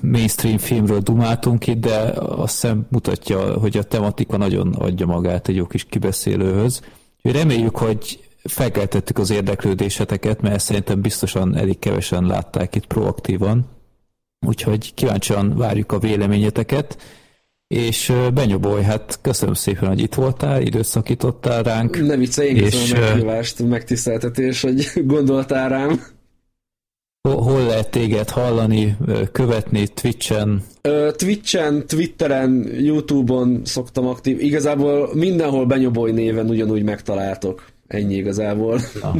mainstream filmről dumáltunk itt, de azt hiszem mutatja, hogy a tematika nagyon adja magát egy jó kis kibeszélőhöz. Reméljük, hogy felkeltettük az érdeklődéseteket, mert szerintem biztosan elég kevesen látták itt proaktívan. Úgyhogy kíváncsian várjuk a véleményeteket. És Benyoboly, hát köszönöm szépen, hogy itt voltál, időszakítottál ránk. Nem vicce, én köszönöm és, a meghívást, megtiszteltetés, hogy gondoltál rám. Hol lehet téged hallani, követni Twitchen? Twitchen, Twitteren, Youtube-on szoktam aktív. Igazából mindenhol Benyoboly néven ugyanúgy megtaláltok. Ennyi igazából. Na.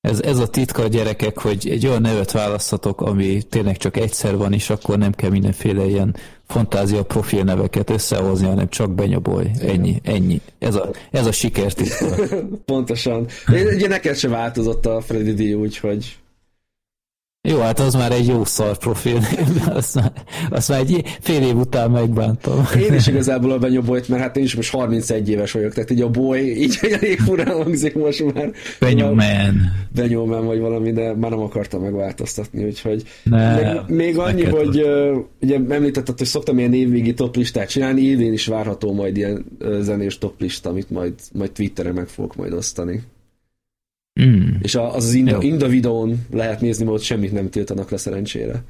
Ez, ez a titka a gyerekek, hogy egy olyan nevet választhatok, ami tényleg csak egyszer van, és akkor nem kell mindenféle ilyen fantázia profil neveket összehozni, hanem csak benyobolj. Ennyi, ennyi. Ez a, ez a sikertitka. Pontosan. Ugye neked se változott a Freddy D, úgyhogy jó, hát az már egy jó szar profil, azt már, azt már egy fél év után megbántam. Én is igazából a Benyobolyt, mert hát én is most 31 éves vagyok, tehát így a boly, így elég furán hangzik most már. Benyoman. Benyoman vagy valami, de már nem akartam megváltoztatni, úgyhogy ne, még, még annyi, hogy uh, ugye említetted, hogy szoktam ilyen évvégi toplistát csinálni, idén is várható majd ilyen zenés toplista, amit majd, majd Twitteren meg fogok majd osztani. Mm. És az, az Inda, Inda videón lehet nézni, mert ott semmit nem tiltanak le szerencsére.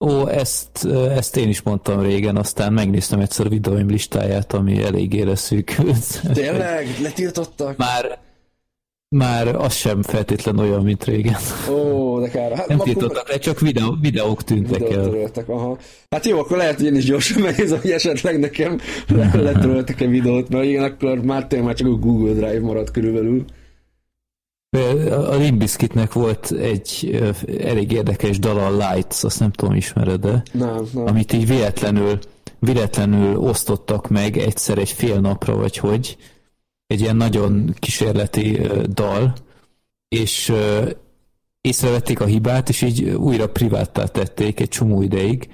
Ó, ezt, ezt én is mondtam régen, aztán megnéztem egyszer a videóim listáját, ami eléggé szűkült. Tényleg? Letiltottak? Már, már az sem feltétlen olyan, mint régen. Ó, de kár. Hát, Nem tiltottak le, csak videó, videók tűntek videók el. Töröltek, aha. Hát jó, akkor lehet, hogy én is gyorsan megnézem, hogy esetleg nekem letöröltek-e videót, mert igen, akkor már tényleg már csak a Google Drive maradt körülbelül. A Limbiskitnek volt egy elég érdekes dala, Lights, azt nem tudom, ismered de nem, nem. amit így véletlenül, véletlenül osztottak meg egyszer egy fél napra, vagy hogy, egy ilyen nagyon kísérleti dal, és észrevették a hibát, és így újra priváttá tették egy csomó ideig,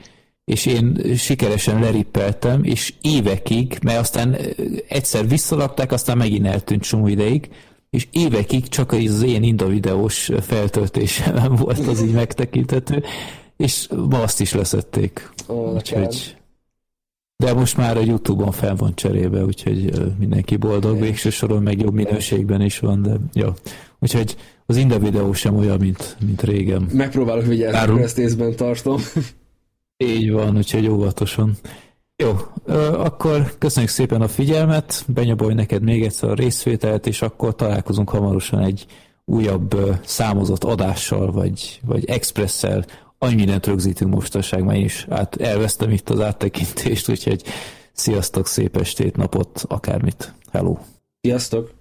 és én sikeresen lerippeltem, és évekig, mert aztán egyszer visszalapták, aztán megint eltűnt csomó ideig, és évekig csak az én Inda videós feltöltésem volt az így megtekinthető, és ma azt is leszették. Oh, úgyhogy... De most már a Youtube-on fel van cserébe, úgyhogy mindenki boldog, é. végső soron meg jobb minőségben is van, de jó. Úgyhogy az Inda videó sem olyan, mint, mint régen. Megpróbálok vigyázni, Árul... ezt észben tartom. Így van, úgyhogy óvatosan. Jó, akkor köszönjük szépen a figyelmet, Benyabolj neked még egyszer a részvételt, és akkor találkozunk hamarosan egy újabb számozott adással, vagy, vagy expresszel. Annyi mindent rögzítünk mostanság, mert is át, elvesztem itt az áttekintést, úgyhogy sziasztok, szép estét, napot, akármit. Hello! Sziasztok!